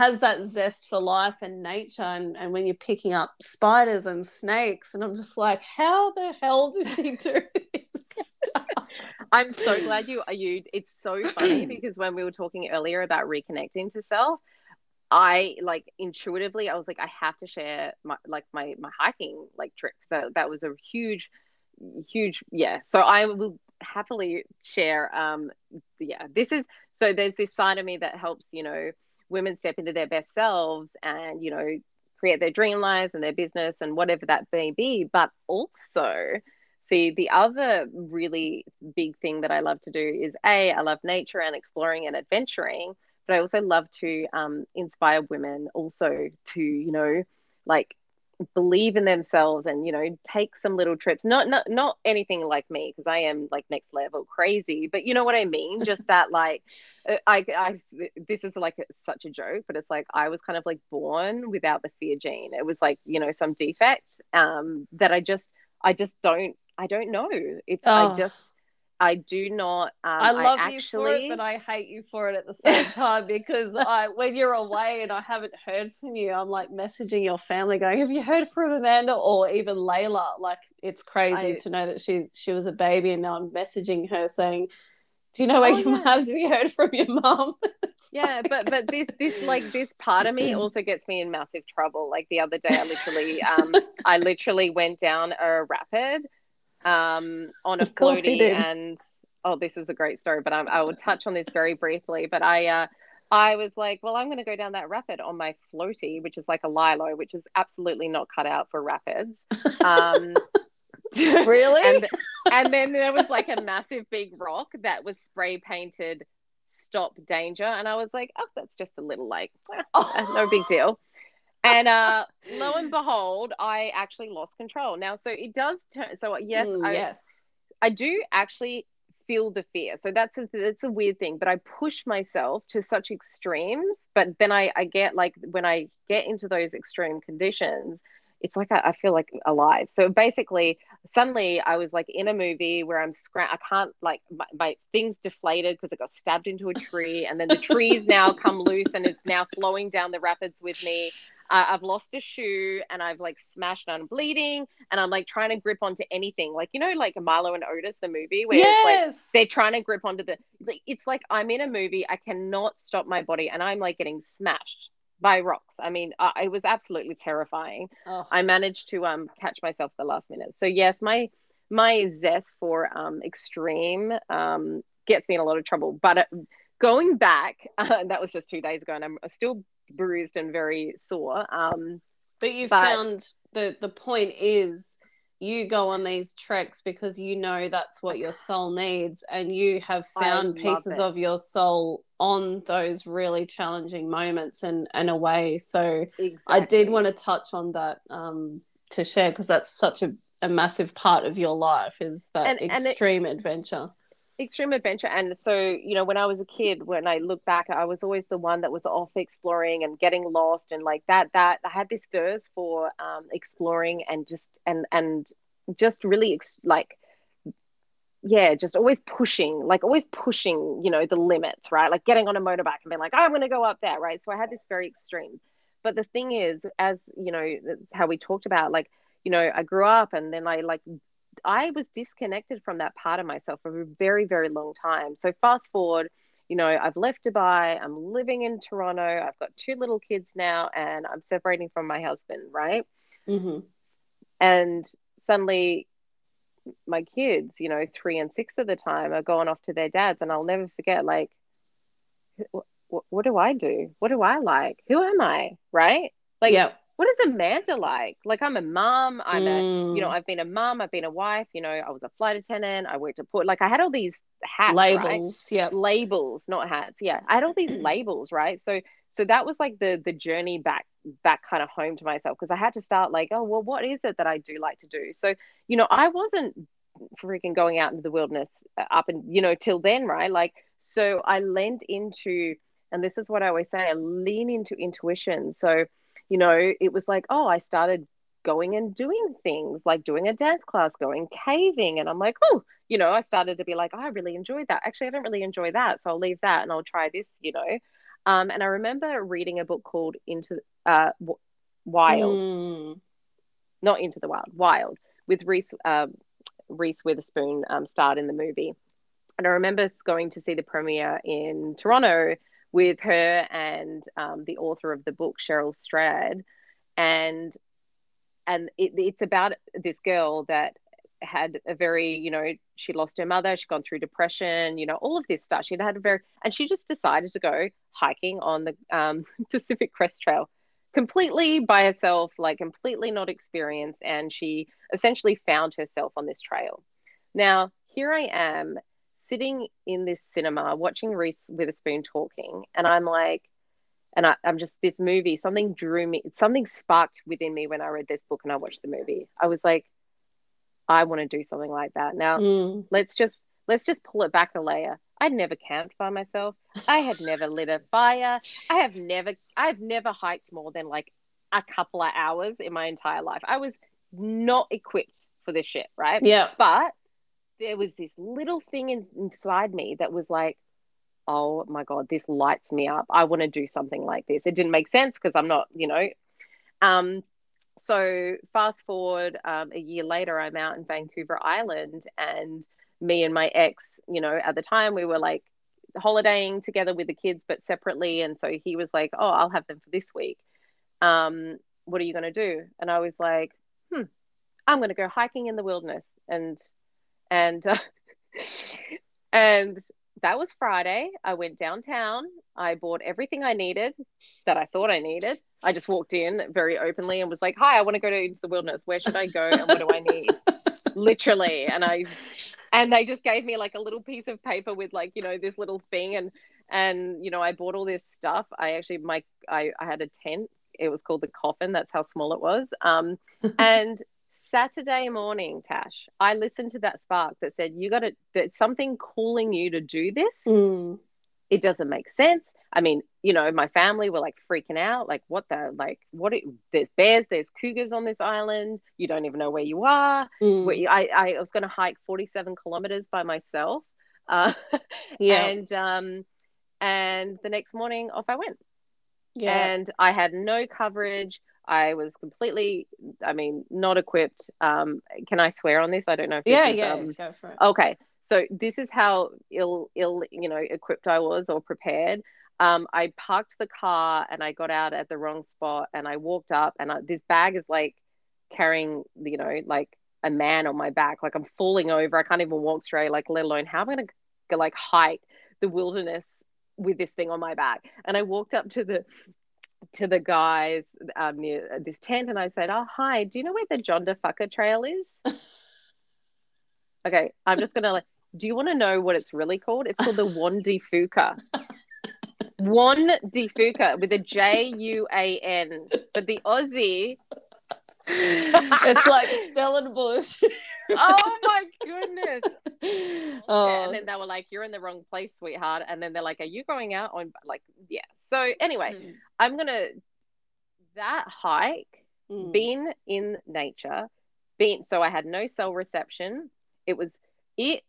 Has that zest for life and nature and, and when you're picking up spiders and snakes and I'm just like how the hell does she do *laughs* this I'm so glad you are you. It's so *clears throat* funny because when we were talking earlier about reconnecting to self, I like intuitively I was like I have to share my like my my hiking like trip. So that was a huge, huge yeah. So I will happily share. Um, yeah, this is so there's this side of me that helps you know women step into their best selves and you know create their dream lives and their business and whatever that may be, but also see the other really big thing that I love to do is a I love nature and exploring and adventuring, but I also love to um, inspire women also to you know like believe in themselves and you know take some little trips not not not anything like me because i am like next level crazy but you know what i mean just that like uh, i i this is like such a joke but it's like i was kind of like born without the fear gene it was like you know some defect um that i just i just don't I don't know. It's oh. I just I do not. Um, I love I actually... you for it, but I hate you for it at the same *laughs* time because I, when you're away and I haven't heard from you, I'm like messaging your family, going, "Have you heard from Amanda?" Or even Layla. Like it's crazy I... to know that she she was a baby, and now I'm messaging her saying, "Do you know where oh, you yeah. have to be heard from your mom?" *laughs* yeah, but but this this like this part of me also gets me in massive trouble. Like the other day, I literally *laughs* um I literally went down a rapid um, on a floaty and oh this is a great story but I, I will touch on this very briefly but i uh, i was like well i'm going to go down that rapid on my floaty which is like a lilo which is absolutely not cut out for rapids. Um, *laughs* really? and, and then there was like a massive big rock that was spray painted stop danger and i was like oh that's just a little like oh. no big deal and uh, lo and behold, I actually lost control. Now, so it does turn. So yes, mm, I, yes, I do actually feel the fear. So that's a, that's a weird thing. But I push myself to such extremes. But then I I get like when I get into those extreme conditions, it's like I, I feel like alive. So basically, suddenly I was like in a movie where I'm scram. I can't like my, my things deflated because I got stabbed into a tree, and then the *laughs* trees now come loose and it's now flowing down the rapids with me uh, I've lost a shoe and I've like smashed and I'm bleeding and I'm like trying to grip onto anything. Like, you know, like Milo and Otis, the movie where yes. it's like they're trying to grip onto the, it's like I'm in a movie. I cannot stop my body and I'm like getting smashed by rocks. I mean, uh, it was absolutely terrifying. Oh. I managed to um catch myself the last minute. So yes, my, my zest for um extreme um gets me in a lot of trouble, but uh, going back, *laughs* uh, that was just two days ago, and I'm still bruised and very sore. Um, but you but... found the the point is you go on these treks because you know that's what your soul needs and you have found pieces it. of your soul on those really challenging moments and and away so exactly. i did want to touch on that um to share because that's such a, a massive part of your life is that and, extreme and it, adventure extreme adventure. And so you know when i was a kid when i look back i was always the one that was off exploring and getting lost and like that that i had this thirst for um, exploring and just and and just really ex- like yeah just always pushing like always pushing you know the limits right? Like getting on a motorbike and being like oh, i'm going to go up there right? So i had this very extreme. But the thing is as you know how we talked about like you know i grew up and then i like I was disconnected from that part of myself for a very, very long time. So fast forward, you know, I've left Dubai, I'm living in Toronto, I've got two little kids now, and I'm separating from my husband, right? Mm-hmm. And suddenly, my kids, you know, three and six at the time, are going off to their dads, and I'll never forget, like, what, what do I do? What do I like? Who am I? Right? Like, yep what is Amanda like? Like I'm a mom. I'm mm. a, you know, mm. I've been a mom. I've been a wife. You know, I was a flight attendant. I worked at port. Like I had all these hats, labels, right? yeah, labels, not hats. Yeah, I had all these *clears throat* labels, right? So, so that was like the the journey back back kind of home to myself because I had to start like, oh well, what is it that I do like to do? So, you know, I wasn't freaking going out into the wilderness uh, up and you know till then, right? Like, so I leaned into, and this is what I always say, I lean into intuition. So you know, it was like, oh, I started going and doing things like doing a dance class, going caving. And I'm like, oh, you know, I started to be like, oh, I really enjoyed that. Actually, I don't really enjoy that. So I'll leave that and I'll try this, you know. Um, and I remember reading a book called Into uh, Wild, mm. not Into the Wild, Wild, with Reese, um, Reese Witherspoon um, starred in the movie. And I remember going to see the premiere in Toronto with her and um, the author of the book, Cheryl Strayed, and and it, it's about this girl that had a very, you know, she lost her mother, she'd gone through depression, you know, all of this stuff. She'd had a very, and she just decided to go hiking on the um, *laughs* Pacific Crest Trail completely by herself, like completely not experienced. And she essentially found herself on this trail. Now, here I am sitting in this cinema watching Reese Witherspoon talking, and I'm like, and I, am just this movie, something drew me, something sparked within me when I read this book and I watched the movie. I was like, I want to do something like that. Now, mm. let's just let's just pull it back a layer. I'd never camped by myself. I had never lit a fire. I have never I've never hiked more than like a couple of hours in my entire life. I was not equipped for this shit, right? Yeah. But there was this little thing in, inside me that was like, oh my God, this lights me up. I want to do something like this. It didn't make sense because I'm not, you know. Um, so fast forward um, a year later, I'm out in Vancouver Island, and me and my ex, you know, at the time we were like holidaying together with the kids, but separately. And so he was like, "Oh, I'll have them for this week. Um, what are you going to do?" And I was like, "Hmm, I'm going to go hiking in the wilderness." And and uh, *laughs* and that was Friday. I went downtown. I bought everything I needed that I thought I needed. I just walked in very openly and was like, "Hi, I want to go to the wilderness. Where should I go and what do I need?" *laughs* Literally, and I and they just gave me like a little piece of paper with like you know this little thing and and you know I bought all this stuff. I actually my I, I had a tent. It was called the coffin. That's how small it was. Um, *laughs* and Saturday morning, Tash, I listened to that spark that said, You got to, there's something calling you to do this. Mm. It doesn't make sense. I mean, you know, my family were like freaking out, like, what the, like, what, it, there's bears, there's cougars on this island. You don't even know where you are. Mm. I, I was going to hike 47 kilometers by myself. Uh, *laughs* yeah. And, um, and the next morning off I went. Yeah. And I had no coverage. I was completely, I mean, not equipped. Um, can I swear on this? I don't know if yeah, is, yeah, um, go for it. Okay, so this is how ill, ill, you know, equipped I was or prepared. Um, I parked the car and I got out at the wrong spot and I walked up and I, this bag is like carrying, you know, like a man on my back. Like I'm falling over. I can't even walk straight. Like let alone how am I going to go like hike the wilderness with this thing on my back? And I walked up to the to the guys um, near this tent and I said, Oh, hi, do you know where the John DeFucker trail is? *laughs* okay, I'm just going to like, do you want to know what it's really called? It's called the Wandi Fuka. Juan Fuca with a J U A N. But the Aussie. It's like *laughs* Stellenbosch. oh my goodness. *laughs* And then they were like, You're in the wrong place, sweetheart. And then they're like, Are you going out on like yeah. So anyway, mm. I'm gonna that hike, mm. being in nature, being so I had no cell reception. It was it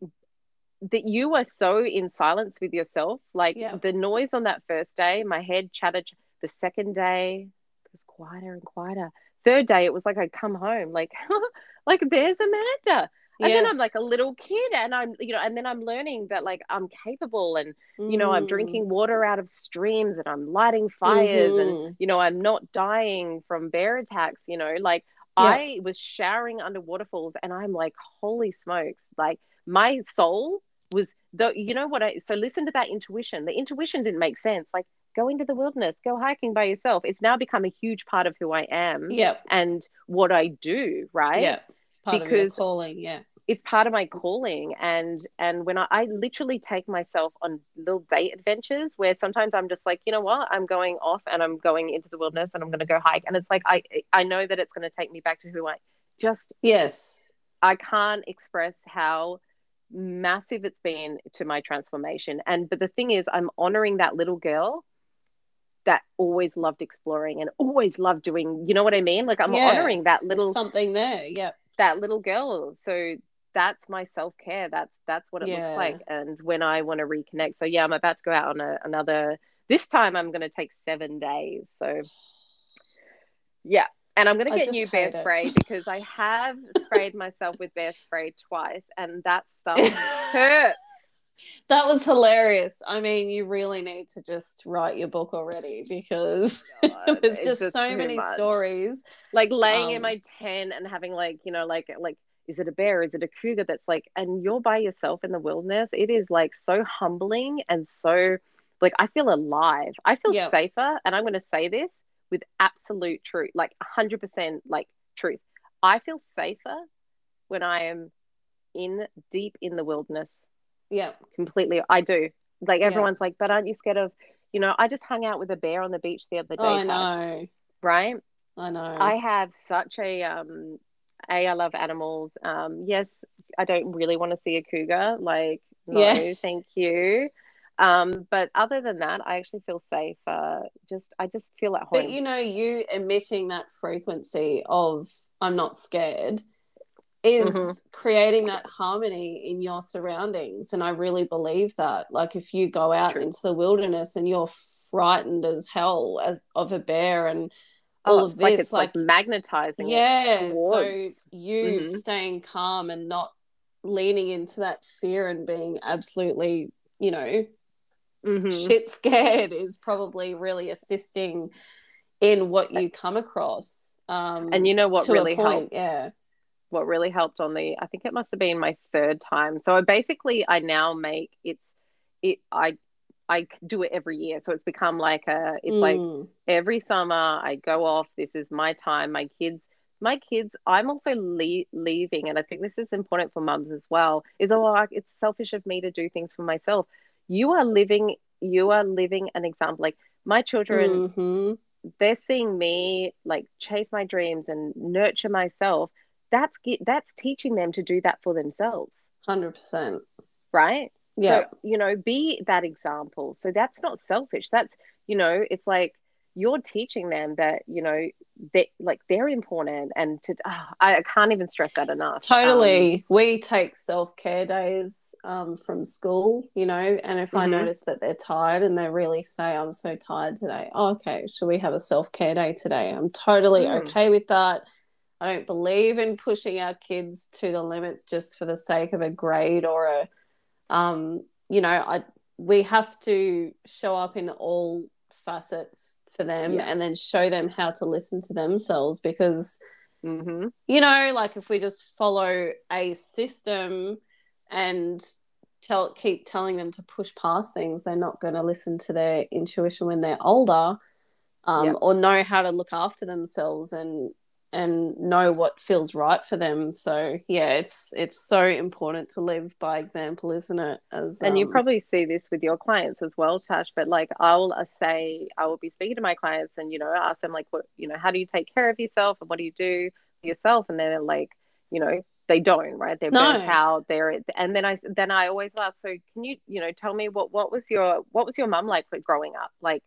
that you were so in silence with yourself. Like yeah. the noise on that first day, my head chattered. The second day it was quieter and quieter. Third day, it was like I'd come home, like, *laughs* like there's Amanda and yes. then i'm like a little kid and i'm you know and then i'm learning that like i'm capable and you know i'm drinking mm. water out of streams and i'm lighting fires mm-hmm. and you know i'm not dying from bear attacks you know like yeah. i was showering under waterfalls and i'm like holy smokes like my soul was the you know what i so listen to that intuition the intuition didn't make sense like go into the wilderness go hiking by yourself. It's now become a huge part of who i am yep. and what i do right? Yeah It's part because of your calling yeah. it's part of my calling. And and when I, I literally take myself on little date adventures where sometimes i'm just like you know what? I'm going off and i'm going into the wilderness and i'm going to go hike. And it's like i i know that it's going to take me back to who i am. just yes. I can't express how massive it's been to my transformation. And but the thing is i'm honoring that little girl that always loved exploring and always loved doing you know what i mean like i'm yeah, honoring that little something there yeah that little girl so that's my self-care that's that's what it yeah. looks like and when i want to reconnect so yeah i'm about to go out on a, another this time i'm going to take seven days so *sighs* yeah And I'm going to get new bear it. spray because I have *laughs* sprayed myself with bear spray twice, and that stuff *laughs* hurts. That was hilarious. I mean, you really need to just write your book already because *laughs* God, there's it's just, so many much. stories. Like laying in Um, my tent and having like you know like like is it a bear? Is it a cougar? That's like, and you're by yourself in the wilderness. It is like so humbling and so like I feel alive. I feel Yep. safer, and I'm going to say this with absolute truth, like 100% like truth. I feel safer when I am in deep in the wilderness Yeah. completely. I do. Like Yeah. everyone's like, but aren't you scared of, you know, I just hung out with a bear on the beach the other day. Oh, I know. right? I know. I have such a um a I love animals. Um yes, I don't really want to see a cougar. Like no, Yeah. *laughs* thank you. Um but other than that, I actually feel safe. Uh just I just feel at home. But you know, you emitting that frequency of I'm not scared is Mhm. creating that harmony in your surroundings. And I really believe that. Like if you go out True. into the wilderness and you're frightened as hell as of a bear and all Oh, of like this, it's like, like, magnetizing it yeah, so you Mhm. staying calm and not leaning into that fear and being absolutely, you know, Mhm. shit scared *laughs* is probably really assisting in what you come across. Um, And you know what really a helped? yeah. What really helped on the I think it must have been my third time. So I basically I now make it's it I I do it every year. So it's become like a it's like Mm, every summer I go off. This is my time. My kids my kids I'm also le- leaving and I think this is important for mums as well. Is oh like, it's selfish of me to do things for myself. You are living you are living an example like my children mhm. they're seeing me like chase my dreams and nurture myself that's that's teaching them to do that for themselves 100%. right Yeah. so you know be that example so that's not selfish that's you know it's like you're teaching them that you know they like they're important and to ah, I, I can't even stress that enough Um, Totally. we take self care days um, from school, you know, and if I Mhm. notice that they're tired and they really say, I'm so tired today, oh, okay, should we have a self care day today? I'm totally Mm. okay with that. I don't believe in pushing our kids to the limits just for the sake of a grade or a, um, you know, I we have to show up in all facets for them Yeah. and then show them how to listen to themselves because mhm. you know like if we just follow a system and tell keep telling them to push past things they're not going to listen to their intuition when they're older um, Yep. or know how to look after themselves and and know what feels right for them. So yeah it's it's so important to live by example isn't it? As and you um, probably see this with your clients as well tash but like i'll uh, say i will be speaking to my clients and you know ask them like what you know how do you take care of yourself and what do you do for yourself? And they're like you know they don't right? They're No. burnt out. They're and then i then i always ask so can you you know tell me what what was your what was your mum like with growing up? Like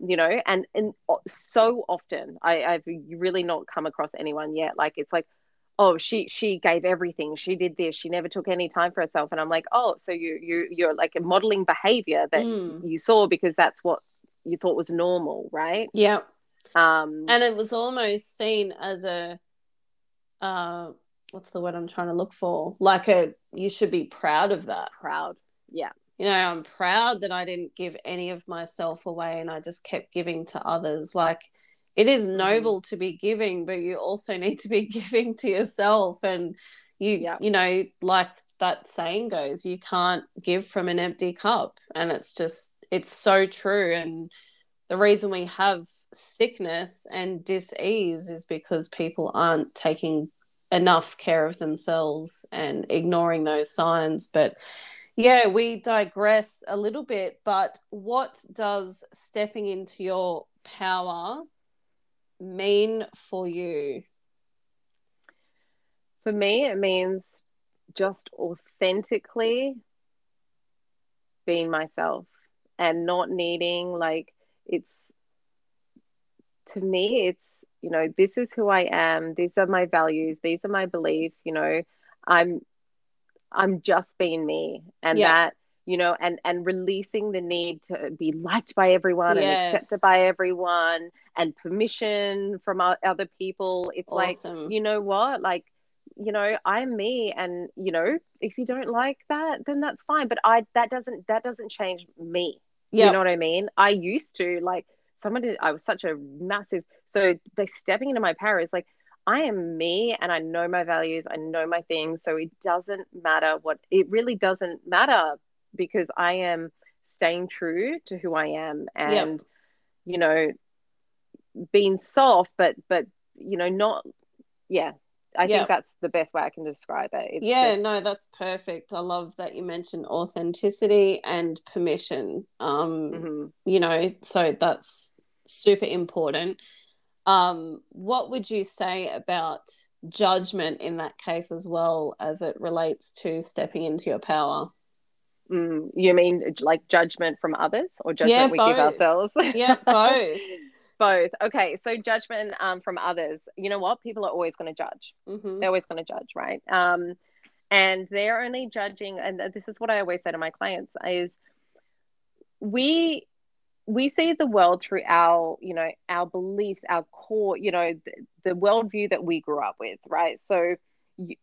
you know and and so often i i've really not come across anyone yet. Like it's like oh she she gave everything. She did this. She never took any time for herself. And i'm like oh so you you you're like a modeling behavior that Mm. you saw because that's what you thought was normal right? Yeah um and it was almost seen as a uh what's the word i'm trying to look for? Like a you should be proud of that. Proud. Yeah you know i'm proud that i didn't give any of myself away and i just kept giving to others. Like it is Mm-hmm. noble to be giving but you also *laughs* need to be *laughs* giving to yourself. And you Yeah. you know like that saying goes you can't give from an empty cup. And it's just it's so true. And the reason we have sickness and dis-ease is because people aren't taking enough care of themselves and ignoring those signs. But yeah we digress a little bit but what does stepping into your power mean for you? For me it means just authentically being myself and not needing like it's to me it's you know this is who i am. These are my values. These are my beliefs you know. I'm i'm just being me and Yeah. that you know and and releasing the need to be liked by everyone and accepted by everyone and permission from other people. It's awesome. like, you know what? Like, you know, I'm me and you know, if you don't like that, then that's fine. But I that doesn't that doesn't change me. Yep. You know what I mean? I used to like someone did I was such a massive so they stepping into my power is like I am me and I know my values, I know my things. So it doesn't matter what it really doesn't matter because I am staying true to who I am and you know being soft but but you know not yeah I think that's the best way I can describe it. It's yeah, just... no, that's perfect. I love that you mentioned authenticity and permission. Um, mm-hmm. you know, so that's super important. Um, what would you say about judgment in that case as well as it relates to stepping into your power? Mm, you mean like judgment from others or judgment yeah, we give ourselves? Yeah, *laughs* both. both. Okay, so judgment um, from others. You know what? People are always going to judge. Mm-hmm. They're always going to judge, right? Um, and they're only judging. And this is what I always say to my clients: is we we see the world through our you know our beliefs our core you know the, the worldview that we grew up with right? So you,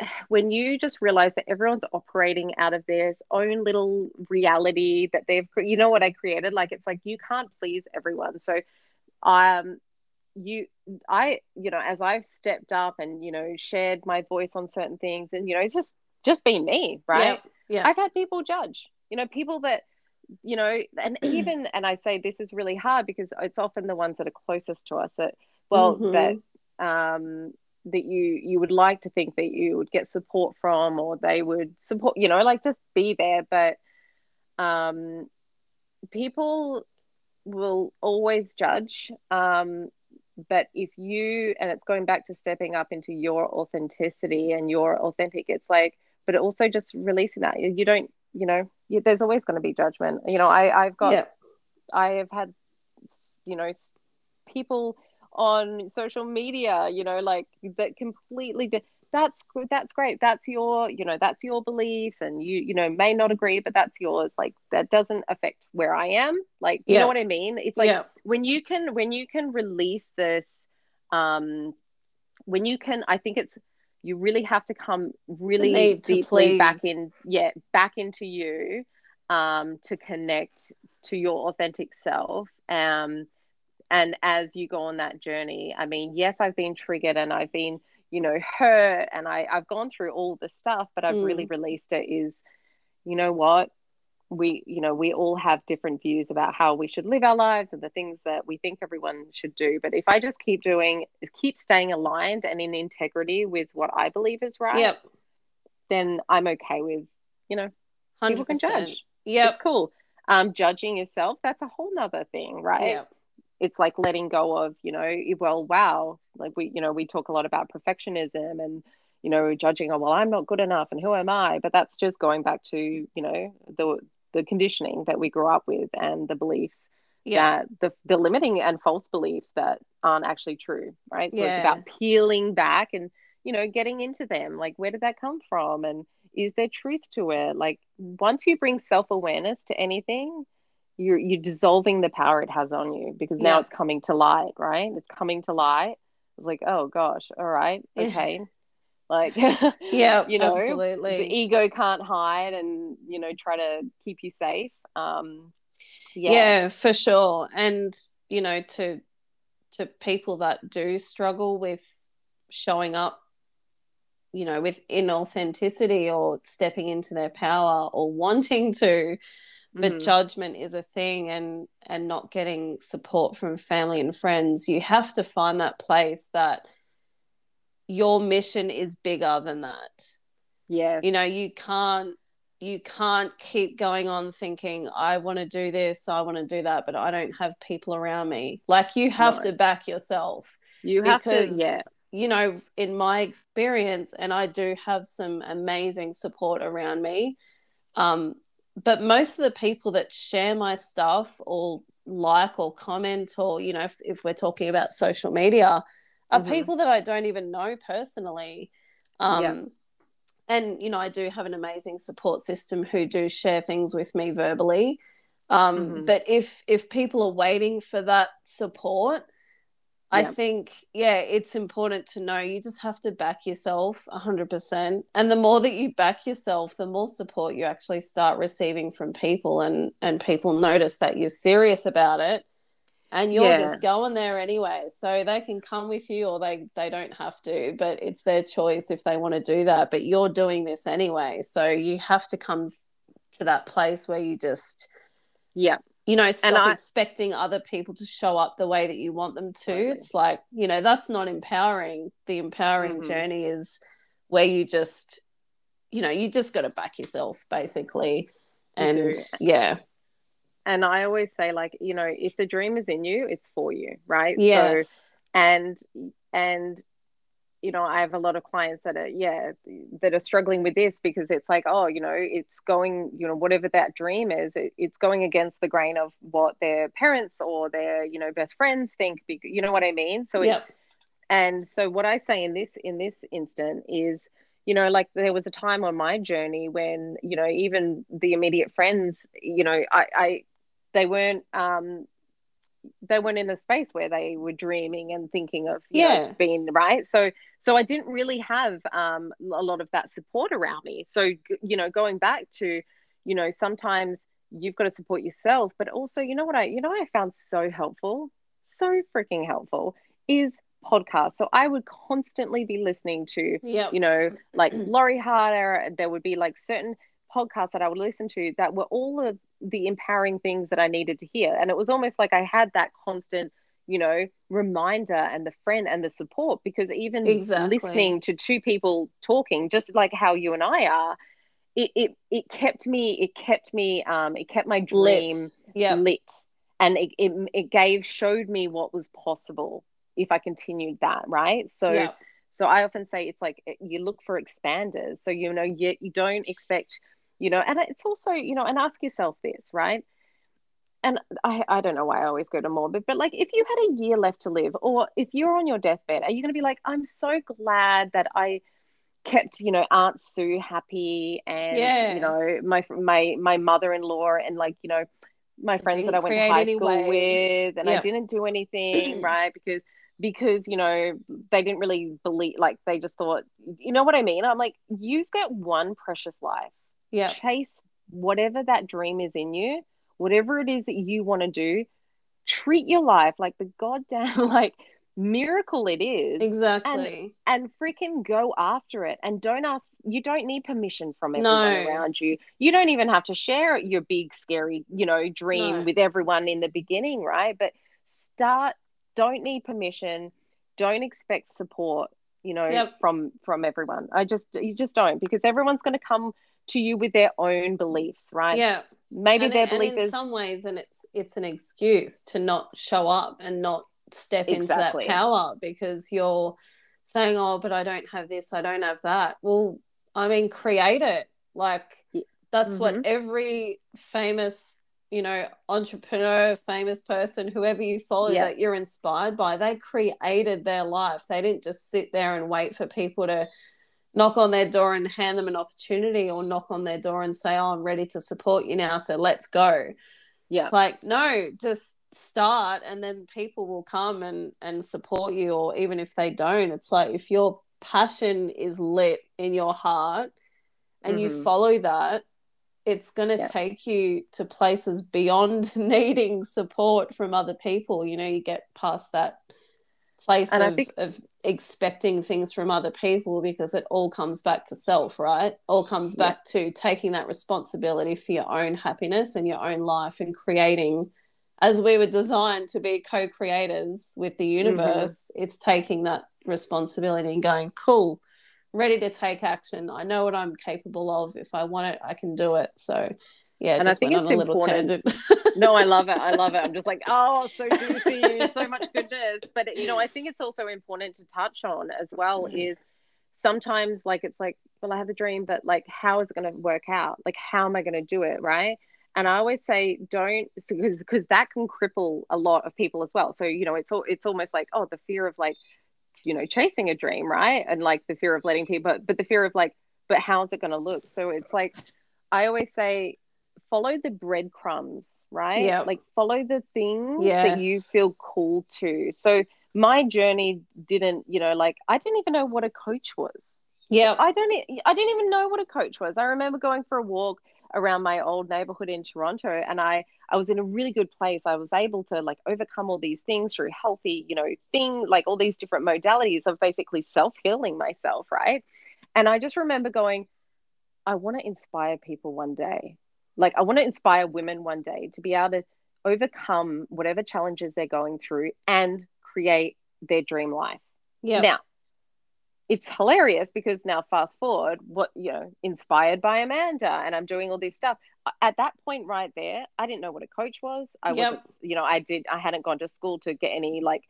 *sighs* when you just realize that everyone's operating out of their own little reality that they've you know what i created? Like it's like you can't please everyone. So um you i you know as i've stepped up and you know shared my voice on certain things and you know it's just just being me right? Yeah, yeah. i've had people judge you know people that you know and *clears throat* even and i say this is really hard because it's often the ones that are closest to us that well mm-hmm. that um that you you would like to think that you would get support from or they would support you know like just be there but um people will always judge um but if you and it's going back to stepping up into your authenticity and your authentic it's like but also just releasing that you don't you know you, there's always going to be judgment you know i i've got yeah. i have had you know people on social media you know like that completely that's that's great that's your you know that's your beliefs and you you know may not agree but that's yours like that doesn't affect where i am like you yeah. know what i mean it's like yeah. when you can when you can release this um when you can i think it's you really have to come really deeply back in yeah back into you um to connect to your authentic self. Um and as you go on that journey i mean yes i've been triggered and i've been you know hurt and I, i've gone through all the stuff but i've mm. really released it is you know what we you know we all have different views about how we should live our lives and the things that we think everyone should do. But if i just keep doing keep staying aligned and in integrity with what i believe is right yep. then i'm okay with you know 100%. people can judge. Yeah it's cool. Um judging yourself that's a whole nother thing right? Yep. It's like letting go of you know well wow like we you know we talk a lot about perfectionism and you know judging oh well i'm not good enough and who am i? But that's just going back to you know the the conditioning that we grew up with and the beliefs yeah. that the the limiting and false beliefs that aren't actually true right so yeah. it's about peeling back and you know getting into them like where did that come from and is there truth to it like once you bring self-awareness to anything you're you're dissolving the power it has on you because now yeah. it's coming to light, right? It's coming to light. It's like, oh gosh, all right, okay. Like *laughs* yeah, you know, absolutely. The ego can't hide and you know try to keep you safe. Um yeah. yeah, for sure. And you know, to to people that do struggle with showing up you know with inauthenticity or stepping into their power or wanting to but mm. judgment is a thing and and not getting support from family and friends you have to find that place that your mission is bigger than that. Yeah. You know you can't you can't keep going on thinking i want to do this i want to do that but i don't have people around me. Like you have no. to back yourself. You have because, to yeah. you know in my experience and i do have some amazing support around me um, but most of the people that share my stuff or like or comment or you know if, if we're talking about social media are mm-hmm. people that i don't even know personally um yeah. and you know i do have an amazing support system who do share things with me verbally um, mm-hmm. but if if people are waiting for that support I think, yeah, it's important to know you just have to back yourself 100%. And the more that you back yourself, the more support you actually start receiving from people, and, and people notice that you're serious about it. And you're yeah. just going there anyway. So they can come with you or they, they don't have to, but it's their choice if they want to do that. But you're doing this anyway. So you have to come to that place where you just, yeah, you know stop I, expecting other people to show up the way that you want them to totally. it's like you know that's not empowering the empowering mm-hmm. journey is where you just you know you just got to back yourself basically and yeah and i always say like you know if the dream is in you it's for you right yes. so and and you know, I have a lot of clients that are, yeah, that are struggling with this because it's like, oh, you know, it's going, you know, whatever that dream is, it, it's going against the grain of what their parents or their, you know, best friends think. You know what I mean? So, yep. it, and so what I say in this in this instant is, you know, like there was a time on my journey when, you know, even the immediate friends, you know, I, I they weren't um they weren't in a space where they were dreaming and thinking of yeah know, being right? So so i didn't really have um, a lot of that support around me. So you know going back to you know sometimes you've got to support yourself but also you know what i you know i found so helpful? So freaking helpful is podcasts. So i would constantly be listening to yep. you know like *clears throat* Lori Harder there would be like certain podcasts that I would listen to that were all of the empowering things that I needed to hear. And it was almost like I had that constant, you know, reminder and the friend and the support because even exactly. listening to two people talking, just like how you and I are, it it, it kept me, it kept me, um, it kept my dream lit. Yep. lit. And it, it, it gave, showed me what was possible if I continued that, right? So, yep. so I often say it's like you look for expanders. So, you know, you, you don't expect you know and it's also you know and ask yourself this right and I, I don't know why I always go to morbid, but, like if you had a year left to live, or if you're on your deathbed, are you going to be like, I'm so glad that I kept, you know, Aunt Sue happy and, yeah. you know, my, my, my mother-in-law and like, you know, my friends that I went to high school waves. with and I didn't do anything, *clears throat* right? Because, because, you know, they didn't really believe, like they just thought, you know what I mean? I'm like, you've got one precious life yeah chase whatever that dream is in you whatever it is that you want to do treat your life like the goddamn *laughs* like miracle it is exactly and, and freaking go after it and don't ask you don't need permission from everyone no. around you you don't even have to share your big scary you know dream no. with everyone in the beginning right but start don't need permission don't expect support you know yep. from from everyone i just you just don't because everyone's going to come to you with their own beliefs, right? Yeah. Maybe and their it, belief and in is some ways, and it's it's an excuse to not show up and not step exactly. into that power because you're saying, "Oh, but I don't have this, I don't have that." Well, I mean, create it. Like that's mm-hmm. what every famous, you know, entrepreneur, famous person, whoever you follow yeah. that you're inspired by, they created their life. They didn't just sit there and wait for people to knock on their door and hand them an opportunity or knock on their door and say, Oh, I'm ready to support you now. So let's go. Yeah. Like, no, just start and then people will come and, and support you. Or even if they don't, it's like if your passion is lit in your heart and mm-hmm. you follow that, it's going to yeah. take you to places beyond *laughs* needing support from other people. You know, you get past that place and of, think... of expecting things from other people because it all comes back to self, right? All comes back to taking that responsibility for your own happiness and your own life and creating as we were designed to be co-creators with the mm-hmm. universe mm-hmm. it's taking that responsibility and going cool ready to take action i know what i'm capable of if i want it i can do it so yeah, and I think it's important. *laughs* no, I love it. I love it. I'm just like, oh, so juicy, so much goodness. But you know, I think it's also important to touch on as well mm. is sometimes like it's like, well, I have a dream, but like, how is it going to work out? Like, how am I going to do it? Right. And I always say, don't, *laughs* because because that can cripple a lot of people as well. So you know, it's all it's almost like, oh, the fear of like, you know, chasing a dream, right? And like the fear of letting people, but the fear of like, but how's it going to look? So it's like, I always say follow the breadcrumbs, right? Yeah. Like follow the things yes. that you feel called to. So my journey didn't, you know, like I didn't even know what a coach was. Yeah. I don't I didn't even know what a coach was. I remember going for a walk around my old neighborhood in Toronto and I I was in a really good place. I was able to like overcome all these things through healthy, you know, thing like all these different modalities of basically self-healing myself, right? And I just remember going I want to inspire people one day. Like I want to inspire women one day to be able to overcome whatever challenges they're going through and create their dream life. Yeah. Now, it's hilarious because now fast forward what you know inspired by amanda and i'm doing all this stuff at that point right there i didn't know what a coach was i Yep. wasn't you know i did i hadn't gone to school to get any like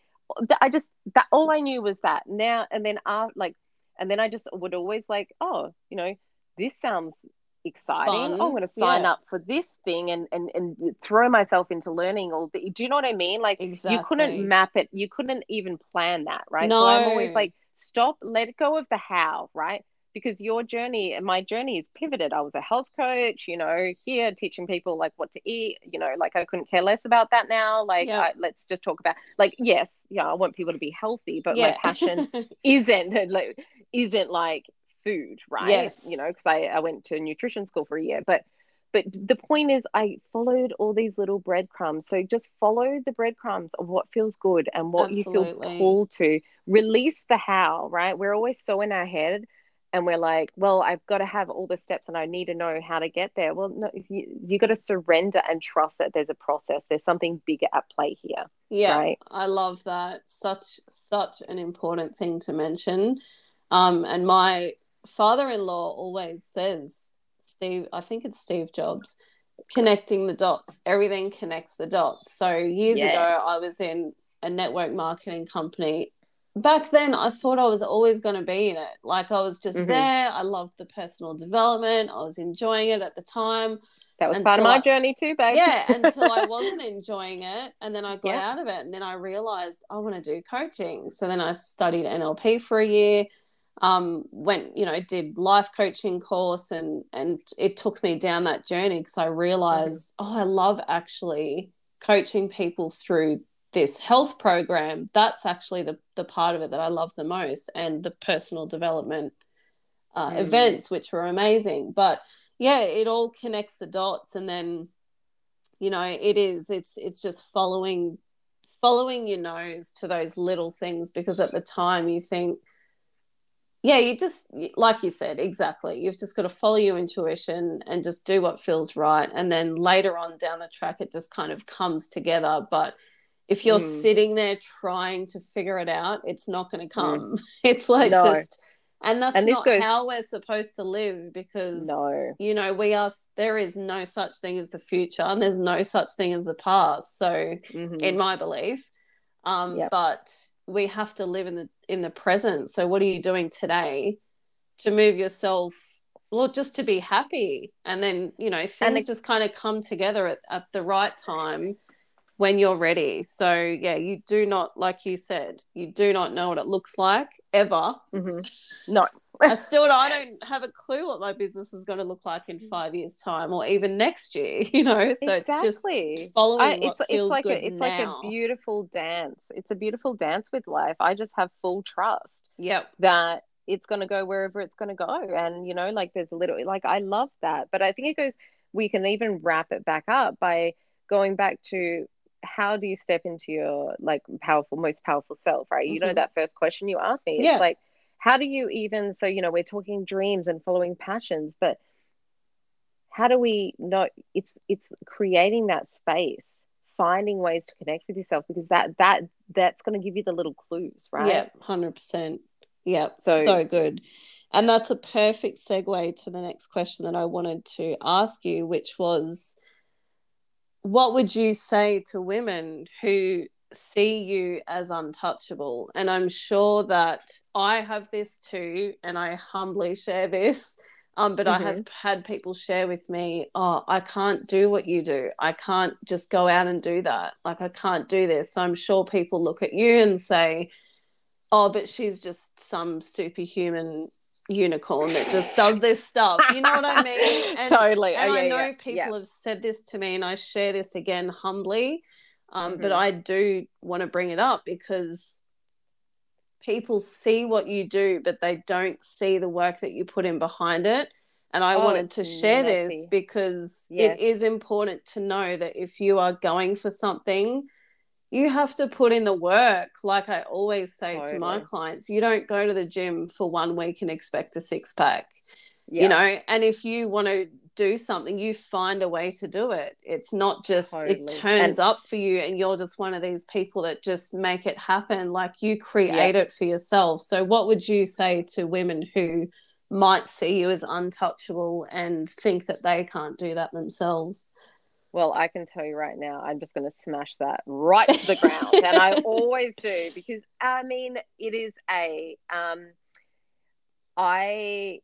i just that all i knew was that now and then uh, like and then i just would always like oh you know this sounds exciting Fun. i'm going to sign Yeah. up for this thing and and and throw myself into learning all the do you know what i mean like Exactly. you couldn't map it you couldn't even plan that right so i'm always like stop let go of the how right because your journey and my journey is pivoted i was a health coach you know here teaching people like what to eat you know like i couldn't care less about that now like Yeah. I, let's just talk about like yes yeah i want people to be healthy but my passion *laughs* isn't like isn't like food right Yes. you know because I, I went to nutrition school for a year but but the point is i followed all these little breadcrumbs so just follow the breadcrumbs of what feels good and what you feel Absolutely. called to release the how right we're always so in our head and we're like well i've got to have all the steps and i need to know how to get there well no if you you got to surrender and trust that there's a process there's something bigger at play here Yeah, Right. I love that. Such such an important thing to mention. Um, and my father-in-law always says, Steve, I think it's Steve Jobs, connecting the dots. Everything connects the dots. So years Yeah. ago, I was in a network marketing company. Back then, I thought I was always going to be in it. Like I was just Mhm. there. I loved the personal development. I was enjoying it at the time. that was part of my I- journey too babe yeah until i *laughs* wasn't enjoying it and then i got Yeah. out of it and then i realized i want to do coaching so then i studied nlp for a year um went you know did life coaching course and and it took me down that journey because i realized oh i love actually coaching people through this health program. That's actually the the part of it that i love the most and the personal development uh, Mm. events which were amazing. But yeah it all connects the dots and then you know it is it's it's just following following your nose to those little things because at the time you think yeah you just like you said exactly you've just got to follow your intuition and just do what feels right and then later on down the track it just kind of comes together but if you're Mm. sitting there trying to figure it out it's not going to come *laughs* it's like No. just and that's And not goes- how we're supposed to live because no you know we are there is no such thing as the future and there's no such thing as the past so Mhm. in my belief um Yep. but we have to live in the in the present. So what are you doing today to move yourself well just to be happy? And then you know things it- just kind of come together at, at the right time when you're ready. So yeah you do not like you said you do not know what it looks like ever. Mhm. no I still I don't have a clue what my business is going to look like in five years' time or even next year. *laughs* You know, so it's just following I, what it's, it's feels like good a, it's now. like a beautiful dance it's a beautiful dance with life i just have full trust yep. that it's going to go wherever it's going to go and you know like there's a little like i love that but i think it goes we can even wrap it back up by going back to how do you step into your like powerful most powerful self right you know Mhm. that first question you asked me it's Yeah. like how do you even so you know we're talking dreams and following passions but how do we know it's it's creating that space finding ways to connect with yourself because that that that's going to give you the little clues right. Hundred percent. Yep. So, So- good. And that's a perfect segue to the next question that I wanted to ask you, which was what would you say to women who see you as untouchable? And I'm sure that I have this too, and I humbly share this. Um, but I have had people share with me, oh, I can't do what you do. I can't just go out and do that. Like, I can't do this. So I'm sure people look at you and say, oh, but she's just some superhuman unicorn that just does this stuff. You know what I mean? *laughs* And, totally. And oh, yeah, I know yeah. people yeah. have said this to me, and I share this again humbly. Um, Mm-hmm. But I do want to bring it up because people see what you do, but they don't see the work that you put in behind it. And I Oh, wanted to share this because Yes. it is important to know that if you are going for something, you have to put in the work. Like I always say to my clients, you don't go to the gym for one week and expect a six pack Yeah. you know and if you want to do something you find a way to do it. It's not just it turns And- up for you and you're just one of these people that just make it happen. Like you create it for yourself. So what would you say to women who might see you as untouchable and think that they can't do that themselves? Well, I can tell you right now, I'm just going to smash that right to the ground, and I *laughs* always do because I mean, it is a um, I.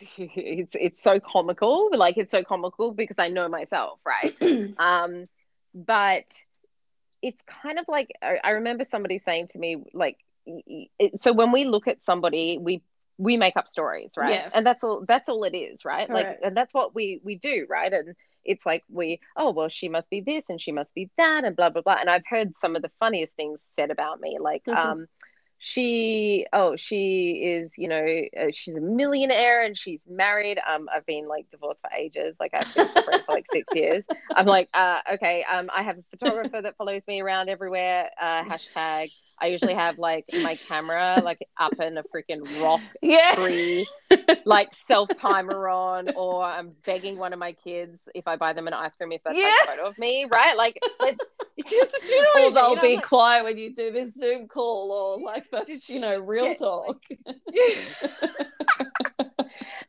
It's it's so comical, like it's so comical because I know myself, right? *clears throat* um, but it's kind of like I, I remember somebody saying to me, like, it, so when we look at somebody, we we make up stories, right? Yes. And that's all that's all it is, right? Like, and that's what we we do, right? And it's like we oh well she must be this and she must be that and blah blah blah and i've heard some of the funniest things said about me like Mhm. um she oh she is you know uh, she's a millionaire and she's married. Um i've been like divorced for ages. Like i've been for like six years. I'm like uh okay um i have a photographer that follows me around everywhere uh hashtag. I usually have like my camera like up in a freaking rock *laughs* yeah. tree like self timer on, or I'm begging one of my kids if I buy them an ice cream if take Yeah. a photo of me, right? Like, let's just *laughs* you know or they'll You know, be like- quiet when you do this zoom call or like that's you know *laughs* real Yeah, talk *laughs* *laughs*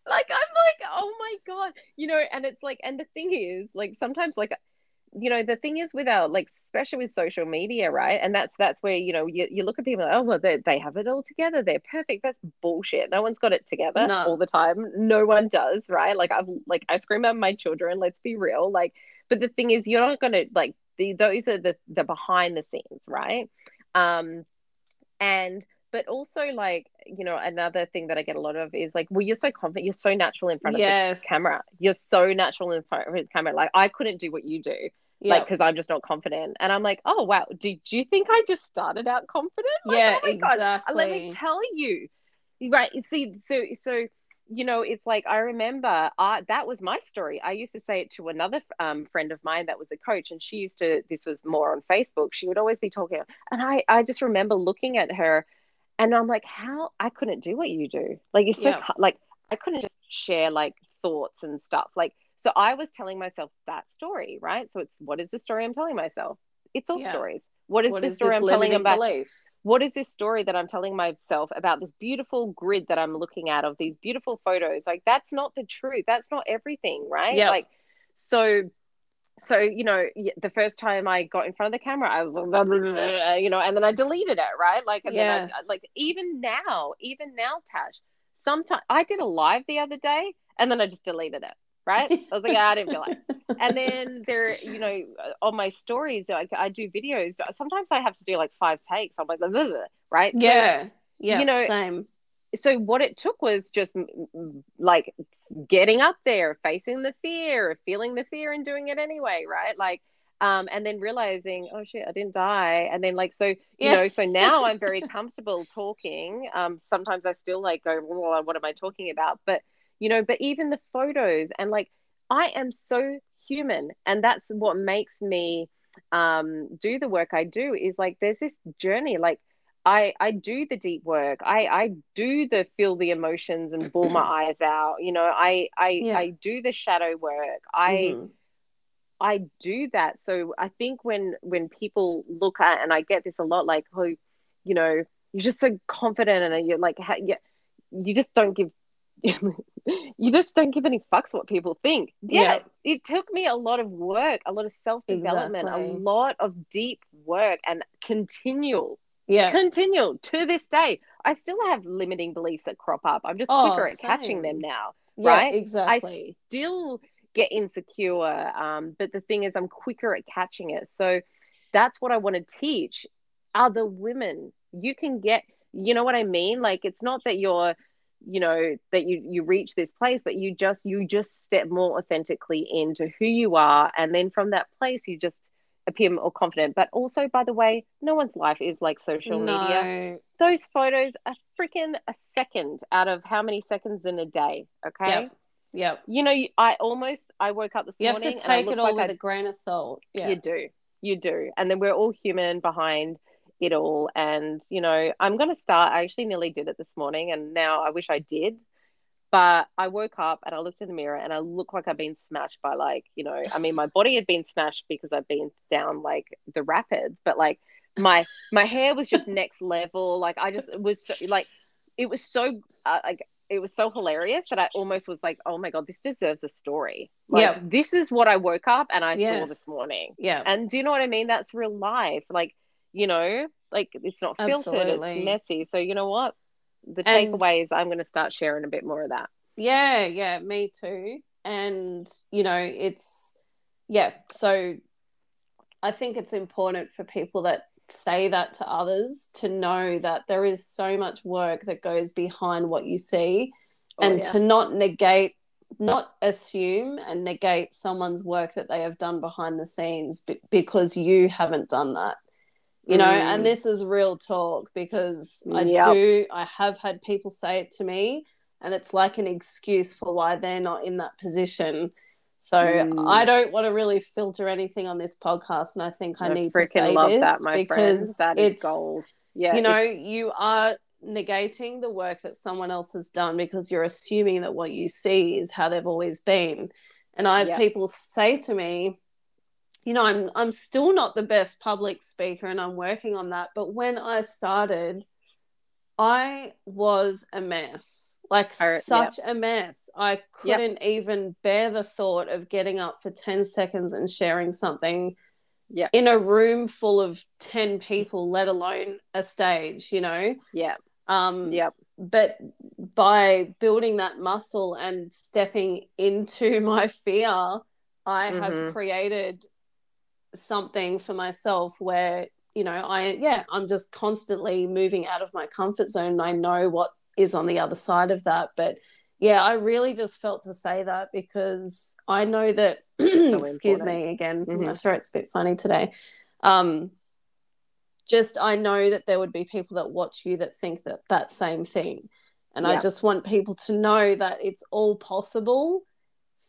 like I'm like, oh my god, you know, and it's like, and the thing is, like sometimes, like, you know, the thing is with our like, especially with social media, right? And that's that's where you know you, you look at people, like, oh well, they they have it all together, they're perfect. That's bullshit. No one's got it together No. all the time. No one does, right? Like I've like I scream at my children. Let's be real, like. But the thing is, you're not gonna like the those are the the behind the scenes, right? Um, and but also like you know another thing that I get a lot of is like, well, you're so confident, you're so natural in front of yes the camera. You're so natural in front of the camera. Like I couldn't do what you do, like because I'm just not confident. And I'm like, oh wow, did you think I just started out confident? Like, yeah oh my God, exactly let me tell you right see so so you know it's like i remember uh, that was my story. I used to say it to another um, friend of mine that was a coach and she used to this was more on facebook she would always be talking and i i just remember looking at her and i'm like how i couldn't do what you do. Like you're so Yeah. like i couldn't just share like thoughts and stuff like so i was telling myself that story right? So it's what is the story i'm telling myself? It's all Yeah. stories what is what the is story this i'm telling about belief what is this story that I'm telling myself about this beautiful grid that I'm looking at of these beautiful photos? Like that's not the truth. That's not everything, right? Yep. Like so so you know the first time I got in front of the camera I was like blah, *laughs* blah, blah, you know and then I deleted it, right? Like and then I, like even now, even now Tash, sometimes I did a live the other day and then I just deleted it. Right? *laughs* I was like, "Ah, I didn't feel like. And then there you know on my stories like i do videos sometimes i have to do like five takes. I'm like blah, blah, blah, right? So- yeah. Yeah you know, same. so, what it took was just like getting up there facing the fear feeling the fear and doing it anyway right? Like um and then realizing oh shit i didn't die. And then like so you Yeah. know so now i'm very *laughs* comfortable talking. Um sometimes i still like go what am i talking about? But you know but even the photos and like i am so human and that's what makes me um do the work i do is like there's this journey like I, I do the deep work. I, I do the feel the emotions and bawl my *clears throat* eyes out. You know, I I, Yeah. I do the shadow work. I Mhm. I do that. So I think when when people look at and I get this a lot, like oh, you know, you're just so confident and you're like you, you just don't give *laughs* you just don't give any fucks what people think. Yeah, Yeah. it took me a lot of work, a lot of self development, Exactly. a lot of deep work and continual yeah continual to this day. I still have limiting beliefs that crop up. I'm just Oh, quicker at catching them now. yeah right? exactly I Still get insecure, um, but the thing is, I'm quicker at catching it. So that's what I want to teach other women. you can get you know what i mean like it's not that you're you know that you you reach this place but you just you just step more authentically into who you are and then from that place you just appear more confident but also by the way no one's life is like social no. media those photos are freaking a second out of how many seconds in a day okay Yep. Yep. you know i almost i woke up this You have morning to and I take it all like with I'd a grain of salt. Yeah. you do. You do. And then we're all human behind it all. And, you know, I'm going to start. I actually nearly did it this morning. And now I wish I did. But I woke up and I looked in the mirror and I look like I've been smashed by, like, you know, I mean, my body had been smashed because I've been down like the rapids, but like my my hair was just next level. Like I just was so, like, it was so uh, like it was so hilarious that I almost was like, oh my god, this deserves a story. Like Yeah. this is what I woke up and I saw this morning. Yeah. And do you know what I mean? That's real life. Like, you know, like it's not filtered, Absolutely. it's messy. So, you know what? The takeaway is I'm going to start sharing a bit more of that. Yeah, yeah, me too. And, you know, it's, yeah, so I think it's important for people that say that to others to know that there is so much work that goes behind what you see Oh, and yeah. to not negate, not assume and negate someone's work that they have done behind the scenes b- because you haven't done that. You know, Mm. and this is real talk because I Yep. do, I have had people say it to me and it's like an excuse for why they're not in that position. So Mm. I don't want to really filter anything on this podcast, and I think I, need to say love this that, my because friend. That is it's gold. Yeah. you know you are negating the work that someone else has done because you're assuming that what you see is how they've always been. And I have Yep. people say to me, you know, I'm I'm still not the best public speaker and I'm working on that, but when I started I was a mess. Like I- such a mess. I couldn't even bear the thought of getting up for 10 seconds and sharing something Yep. in a room full of 10 people, let alone a stage, you know? yeah. Um, Yep. But by building that muscle and stepping into *laughs* my fear, I Mhm. have created something for myself where, you know, I, yeah, I'm just constantly moving out of my comfort zone. And I know what is on the other side of that. But yeah, I really just felt to say that because I know that, *clears throat* excuse important. me again, my Mhm. throat's a bit funny today. Um, just I know that there would be people that watch you that think that that same thing. And I just want people to know that it's all possible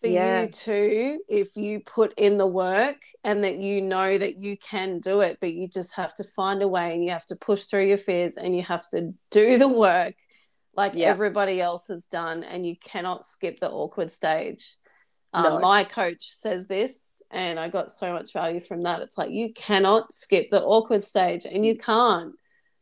for Yeah. you too if you put in the work and that you know that you can do it, but you just have to find a way and you have to push through your fears and you have to do the work like Yeah. everybody else has done and you cannot skip the awkward stage. Um, My coach says this, and I got so much value from that. It's like you cannot skip the awkward stage, and you can't.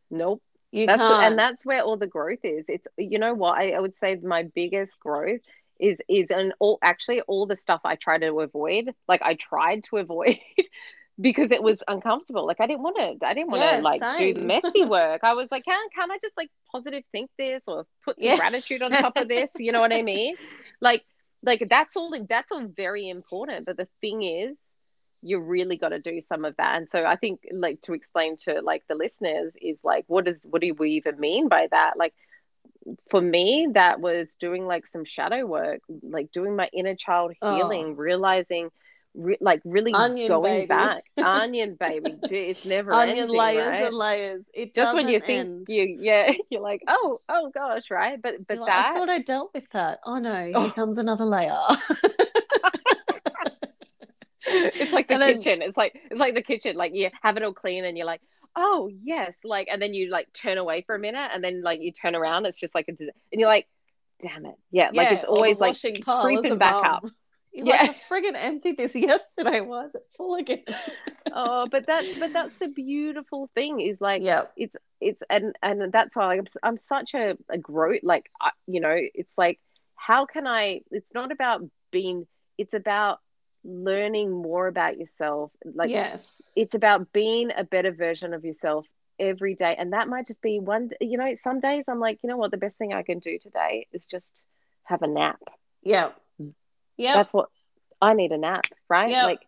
Nope. You that's can't. and that's where all the growth is it's you know what I, I would say my biggest growth is is and all actually all the stuff i try to avoid like i tried to avoid *laughs* because it was uncomfortable. Like i didn't want to i didn't want to Yeah, like do the messy *laughs* work. I was like can't, can't i just like positive think this or put Yeah. gratitude on top of this? You know what i *laughs* mean? Like like that's all that's all very important but the thing is you really got to do some of that. And so i think like to explain to like the listeners is like what does what do we even mean by that? Like for me that was doing like some shadow work like doing my inner child Oh. healing realizing re- like really Onion going baby. back *laughs* onion baby it's never onion ending, layers right? and layers. It just when you think end. you yeah *laughs* you're like oh oh gosh right but but like, I thought I dealt with that. Oh no, *laughs* here Oh. comes another layer. it's like the then- kitchen. It's like it's like the kitchen. Like you have it all clean, and you're like, oh yes, like, and then you like turn away for a minute, and then like you turn around, it's just like a, and you're like, damn it, yeah, like it's always like creeping back up. *laughs* You're Yeah. like, I friggin' emptied this *laughs* yesterday. Why is it full again? oh, but that *laughs* but that's the beautiful thing is like yeah, it's it's and and that's why I'm I'm such a, a growth like I, you know it's like how can I it's not about being it's about learning more about yourself like yes. it's about being a better version of yourself every day and that might just be one you know some days i'm like you know what the best thing i can do today is just have a nap Yeah. Yeah. that's what i need a nap right Yep. like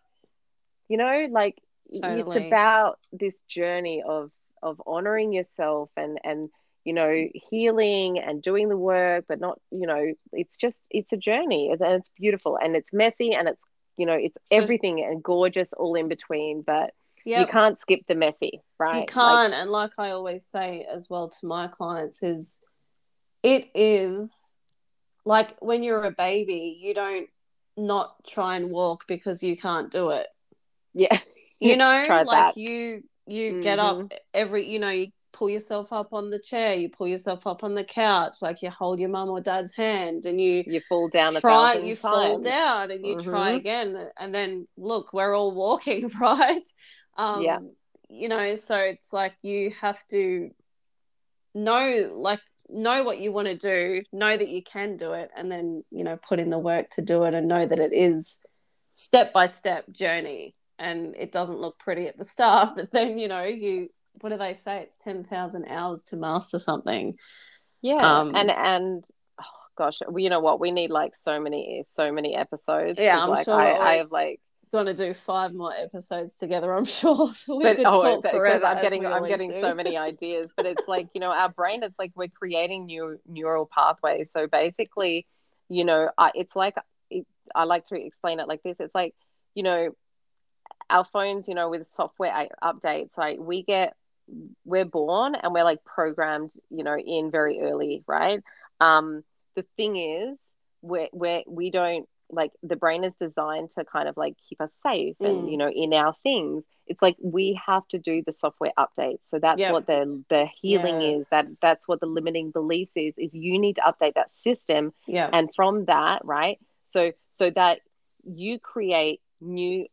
you know like Totally. it's about this journey of of honoring yourself and and you know healing and doing the work but not you know it's just it's a journey and it's beautiful and it's messy and it's you know it's everything and gorgeous all in between but yep. you can't skip the messy right you can't like, and like i always say as well to my clients is it is like when you're a baby you don't not try and walk because you can't do it yeah you *laughs* know like that. you you mm-hmm. get up mm-hmm. every you know you pull yourself up on the chair you pull yourself up on the couch like you hold your mum or dad's hand and you you fall down try you times. fall down and you mm-hmm. try again and then look we're all walking *laughs* right um yeah you know so it's like you have to know like know what you want to do know that you can do it and then you know put in the work to do it and know that it is step by step journey and it doesn't look pretty at the start *laughs* but then you know you what do they say? It's 10,000 hours to master something. Yeah um, and and oh gosh you know what? We need like so many so many episodes yeah i'm like, sure I, I have like gonna do five more episodes together i'm *laughs* sure. So *laughs* we but, could oh, talk forever i'm getting i'm getting do. so many *laughs* ideas but it's like you know our brain it's like we're creating new neural pathways. So basically you know I, it's like it, i like to explain it like this. It's like you know our phones, you know, with software updates, like we get, we're born and we're like programmed, you know, in very early, right? Um, the thing is, we're, we're, we don't like the brain is designed to kind of like keep us safe mm. and, you know, in our things. It's like we have to do the software updates. So that's yep. what the the healing yes. is. That that's what the limiting beliefs is. Is you need to update that system. Yeah. And from that, right? So so that you create new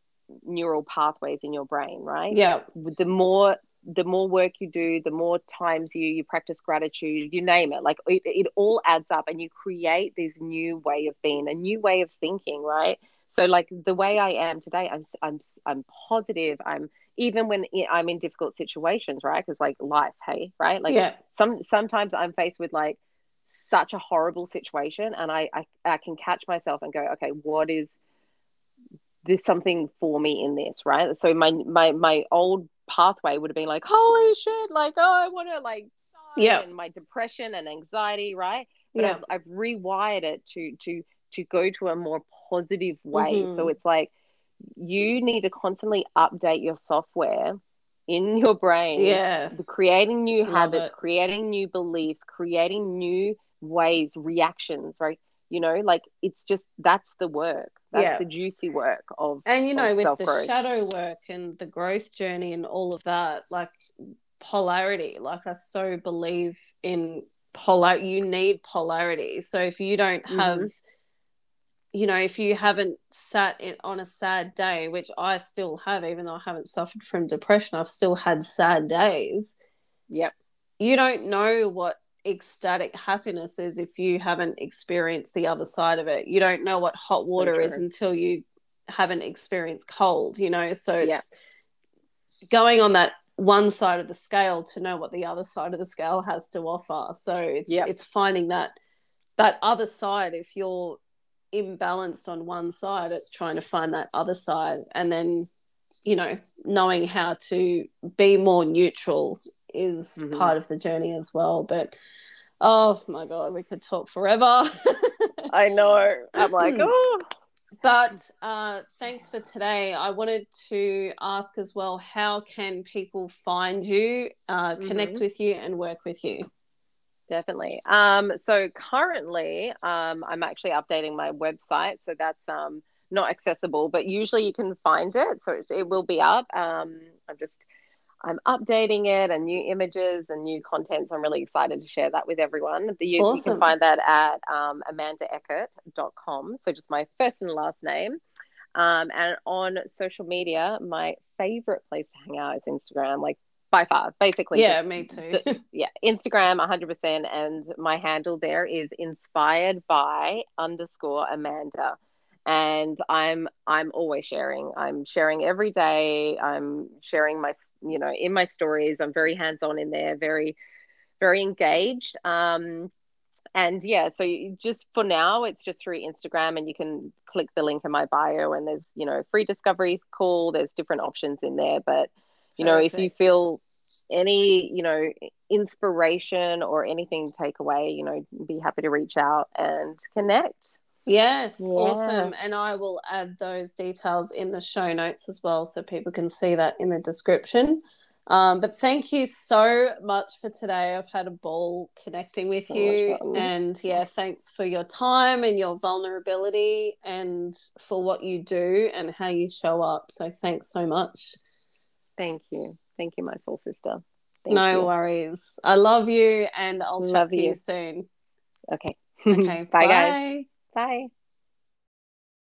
neural pathways in your brain, right? Yeah. The more the more work you do, the more times you you practice gratitude, you name it, like it, it all adds up, and you create this new way of being, a new way of thinking, right? So, like the way I am today, I'm I'm I'm positive. I'm even when I'm in difficult situations, right? Because like life, hey, right? Like yeah. some sometimes I'm faced with like such a horrible situation, and I, I I can catch myself and go, okay, what is there's something for me in this, right? So my my my old pathway would have been like, holy shit, like oh, I want to like yeah, and my depression and anxiety, right? But yeah. I've, I've rewired it to to to go to a more positive way. Mm-hmm. So it's like you need to constantly update your software in your brain. Yes. Creating new Love habits, it. creating new beliefs, creating new ways, reactions, right? You know, like it's just that's the work. That's yeah. the juicy work of and you know with the shadow work and the growth journey and all of that, like polarity. Like I so believe in polar. You need polarity. So if you don't have mm-hmm you know, if you haven't sat in, on a sad day, which I still have, even though I haven't suffered from depression, I've still had sad days. Yep. You don't know what ecstatic happiness is if you haven't experienced the other side of it. You don't know what hot water so is until you haven't experienced cold, you know? So it's yeah. going on that one side of the scale to know what the other side of the scale has to offer. So it's yep. it's finding that that other side if you're imbalanced on one side, it's trying to find that other side and then you know, knowing how to be more neutral is mm-hmm. part of the journey as well. But oh my god, we could talk forever. I know. I'm like, *laughs* oh. But uh, thanks for today. I wanted to ask as well how can people find you, uh, connect mm-hmm. with you, and work with you? Definitely. Um, so currently, um, I'm actually updating my website. So that's um, not accessible, but usually you can find it. So it, it will be up. Um, I'm just I'm updating it and new images and new content. So I'm really excited to share that with everyone. The, you, awesome. you can find that at um, amandaeckert.com. So just my first and last name. Um, and on social media, my favorite place to hang out is Instagram, like by far, basically. Yeah, me too. yeah, Instagram 100%. And my handle there is inspired by underscore Amanda and i'm i'm always sharing. I'm sharing every day. I'm sharing my you know in my stories. I'm very hands on in there very very engaged. Um and yeah so just for now it's just through instagram and you can click the link in my bio and there's you know free discovery call. There's different options in there. But you know Perfect. if you feel any you know inspiration or anything take away you know be happy to reach out and connect yes yeah. awesome and i will add those details in the show notes as well so people can see that in the description um, but thank you so much for today. I've had a ball connecting with you. And yeah, thanks for your time and your vulnerability and for what you do and how you show up. So thanks so much. Thank you. Thank you, my soul sister. Thank no you. worries. I love you and I'll love chat to you. you soon. Okay. Okay. bye, *laughs* bye, guys. Bye.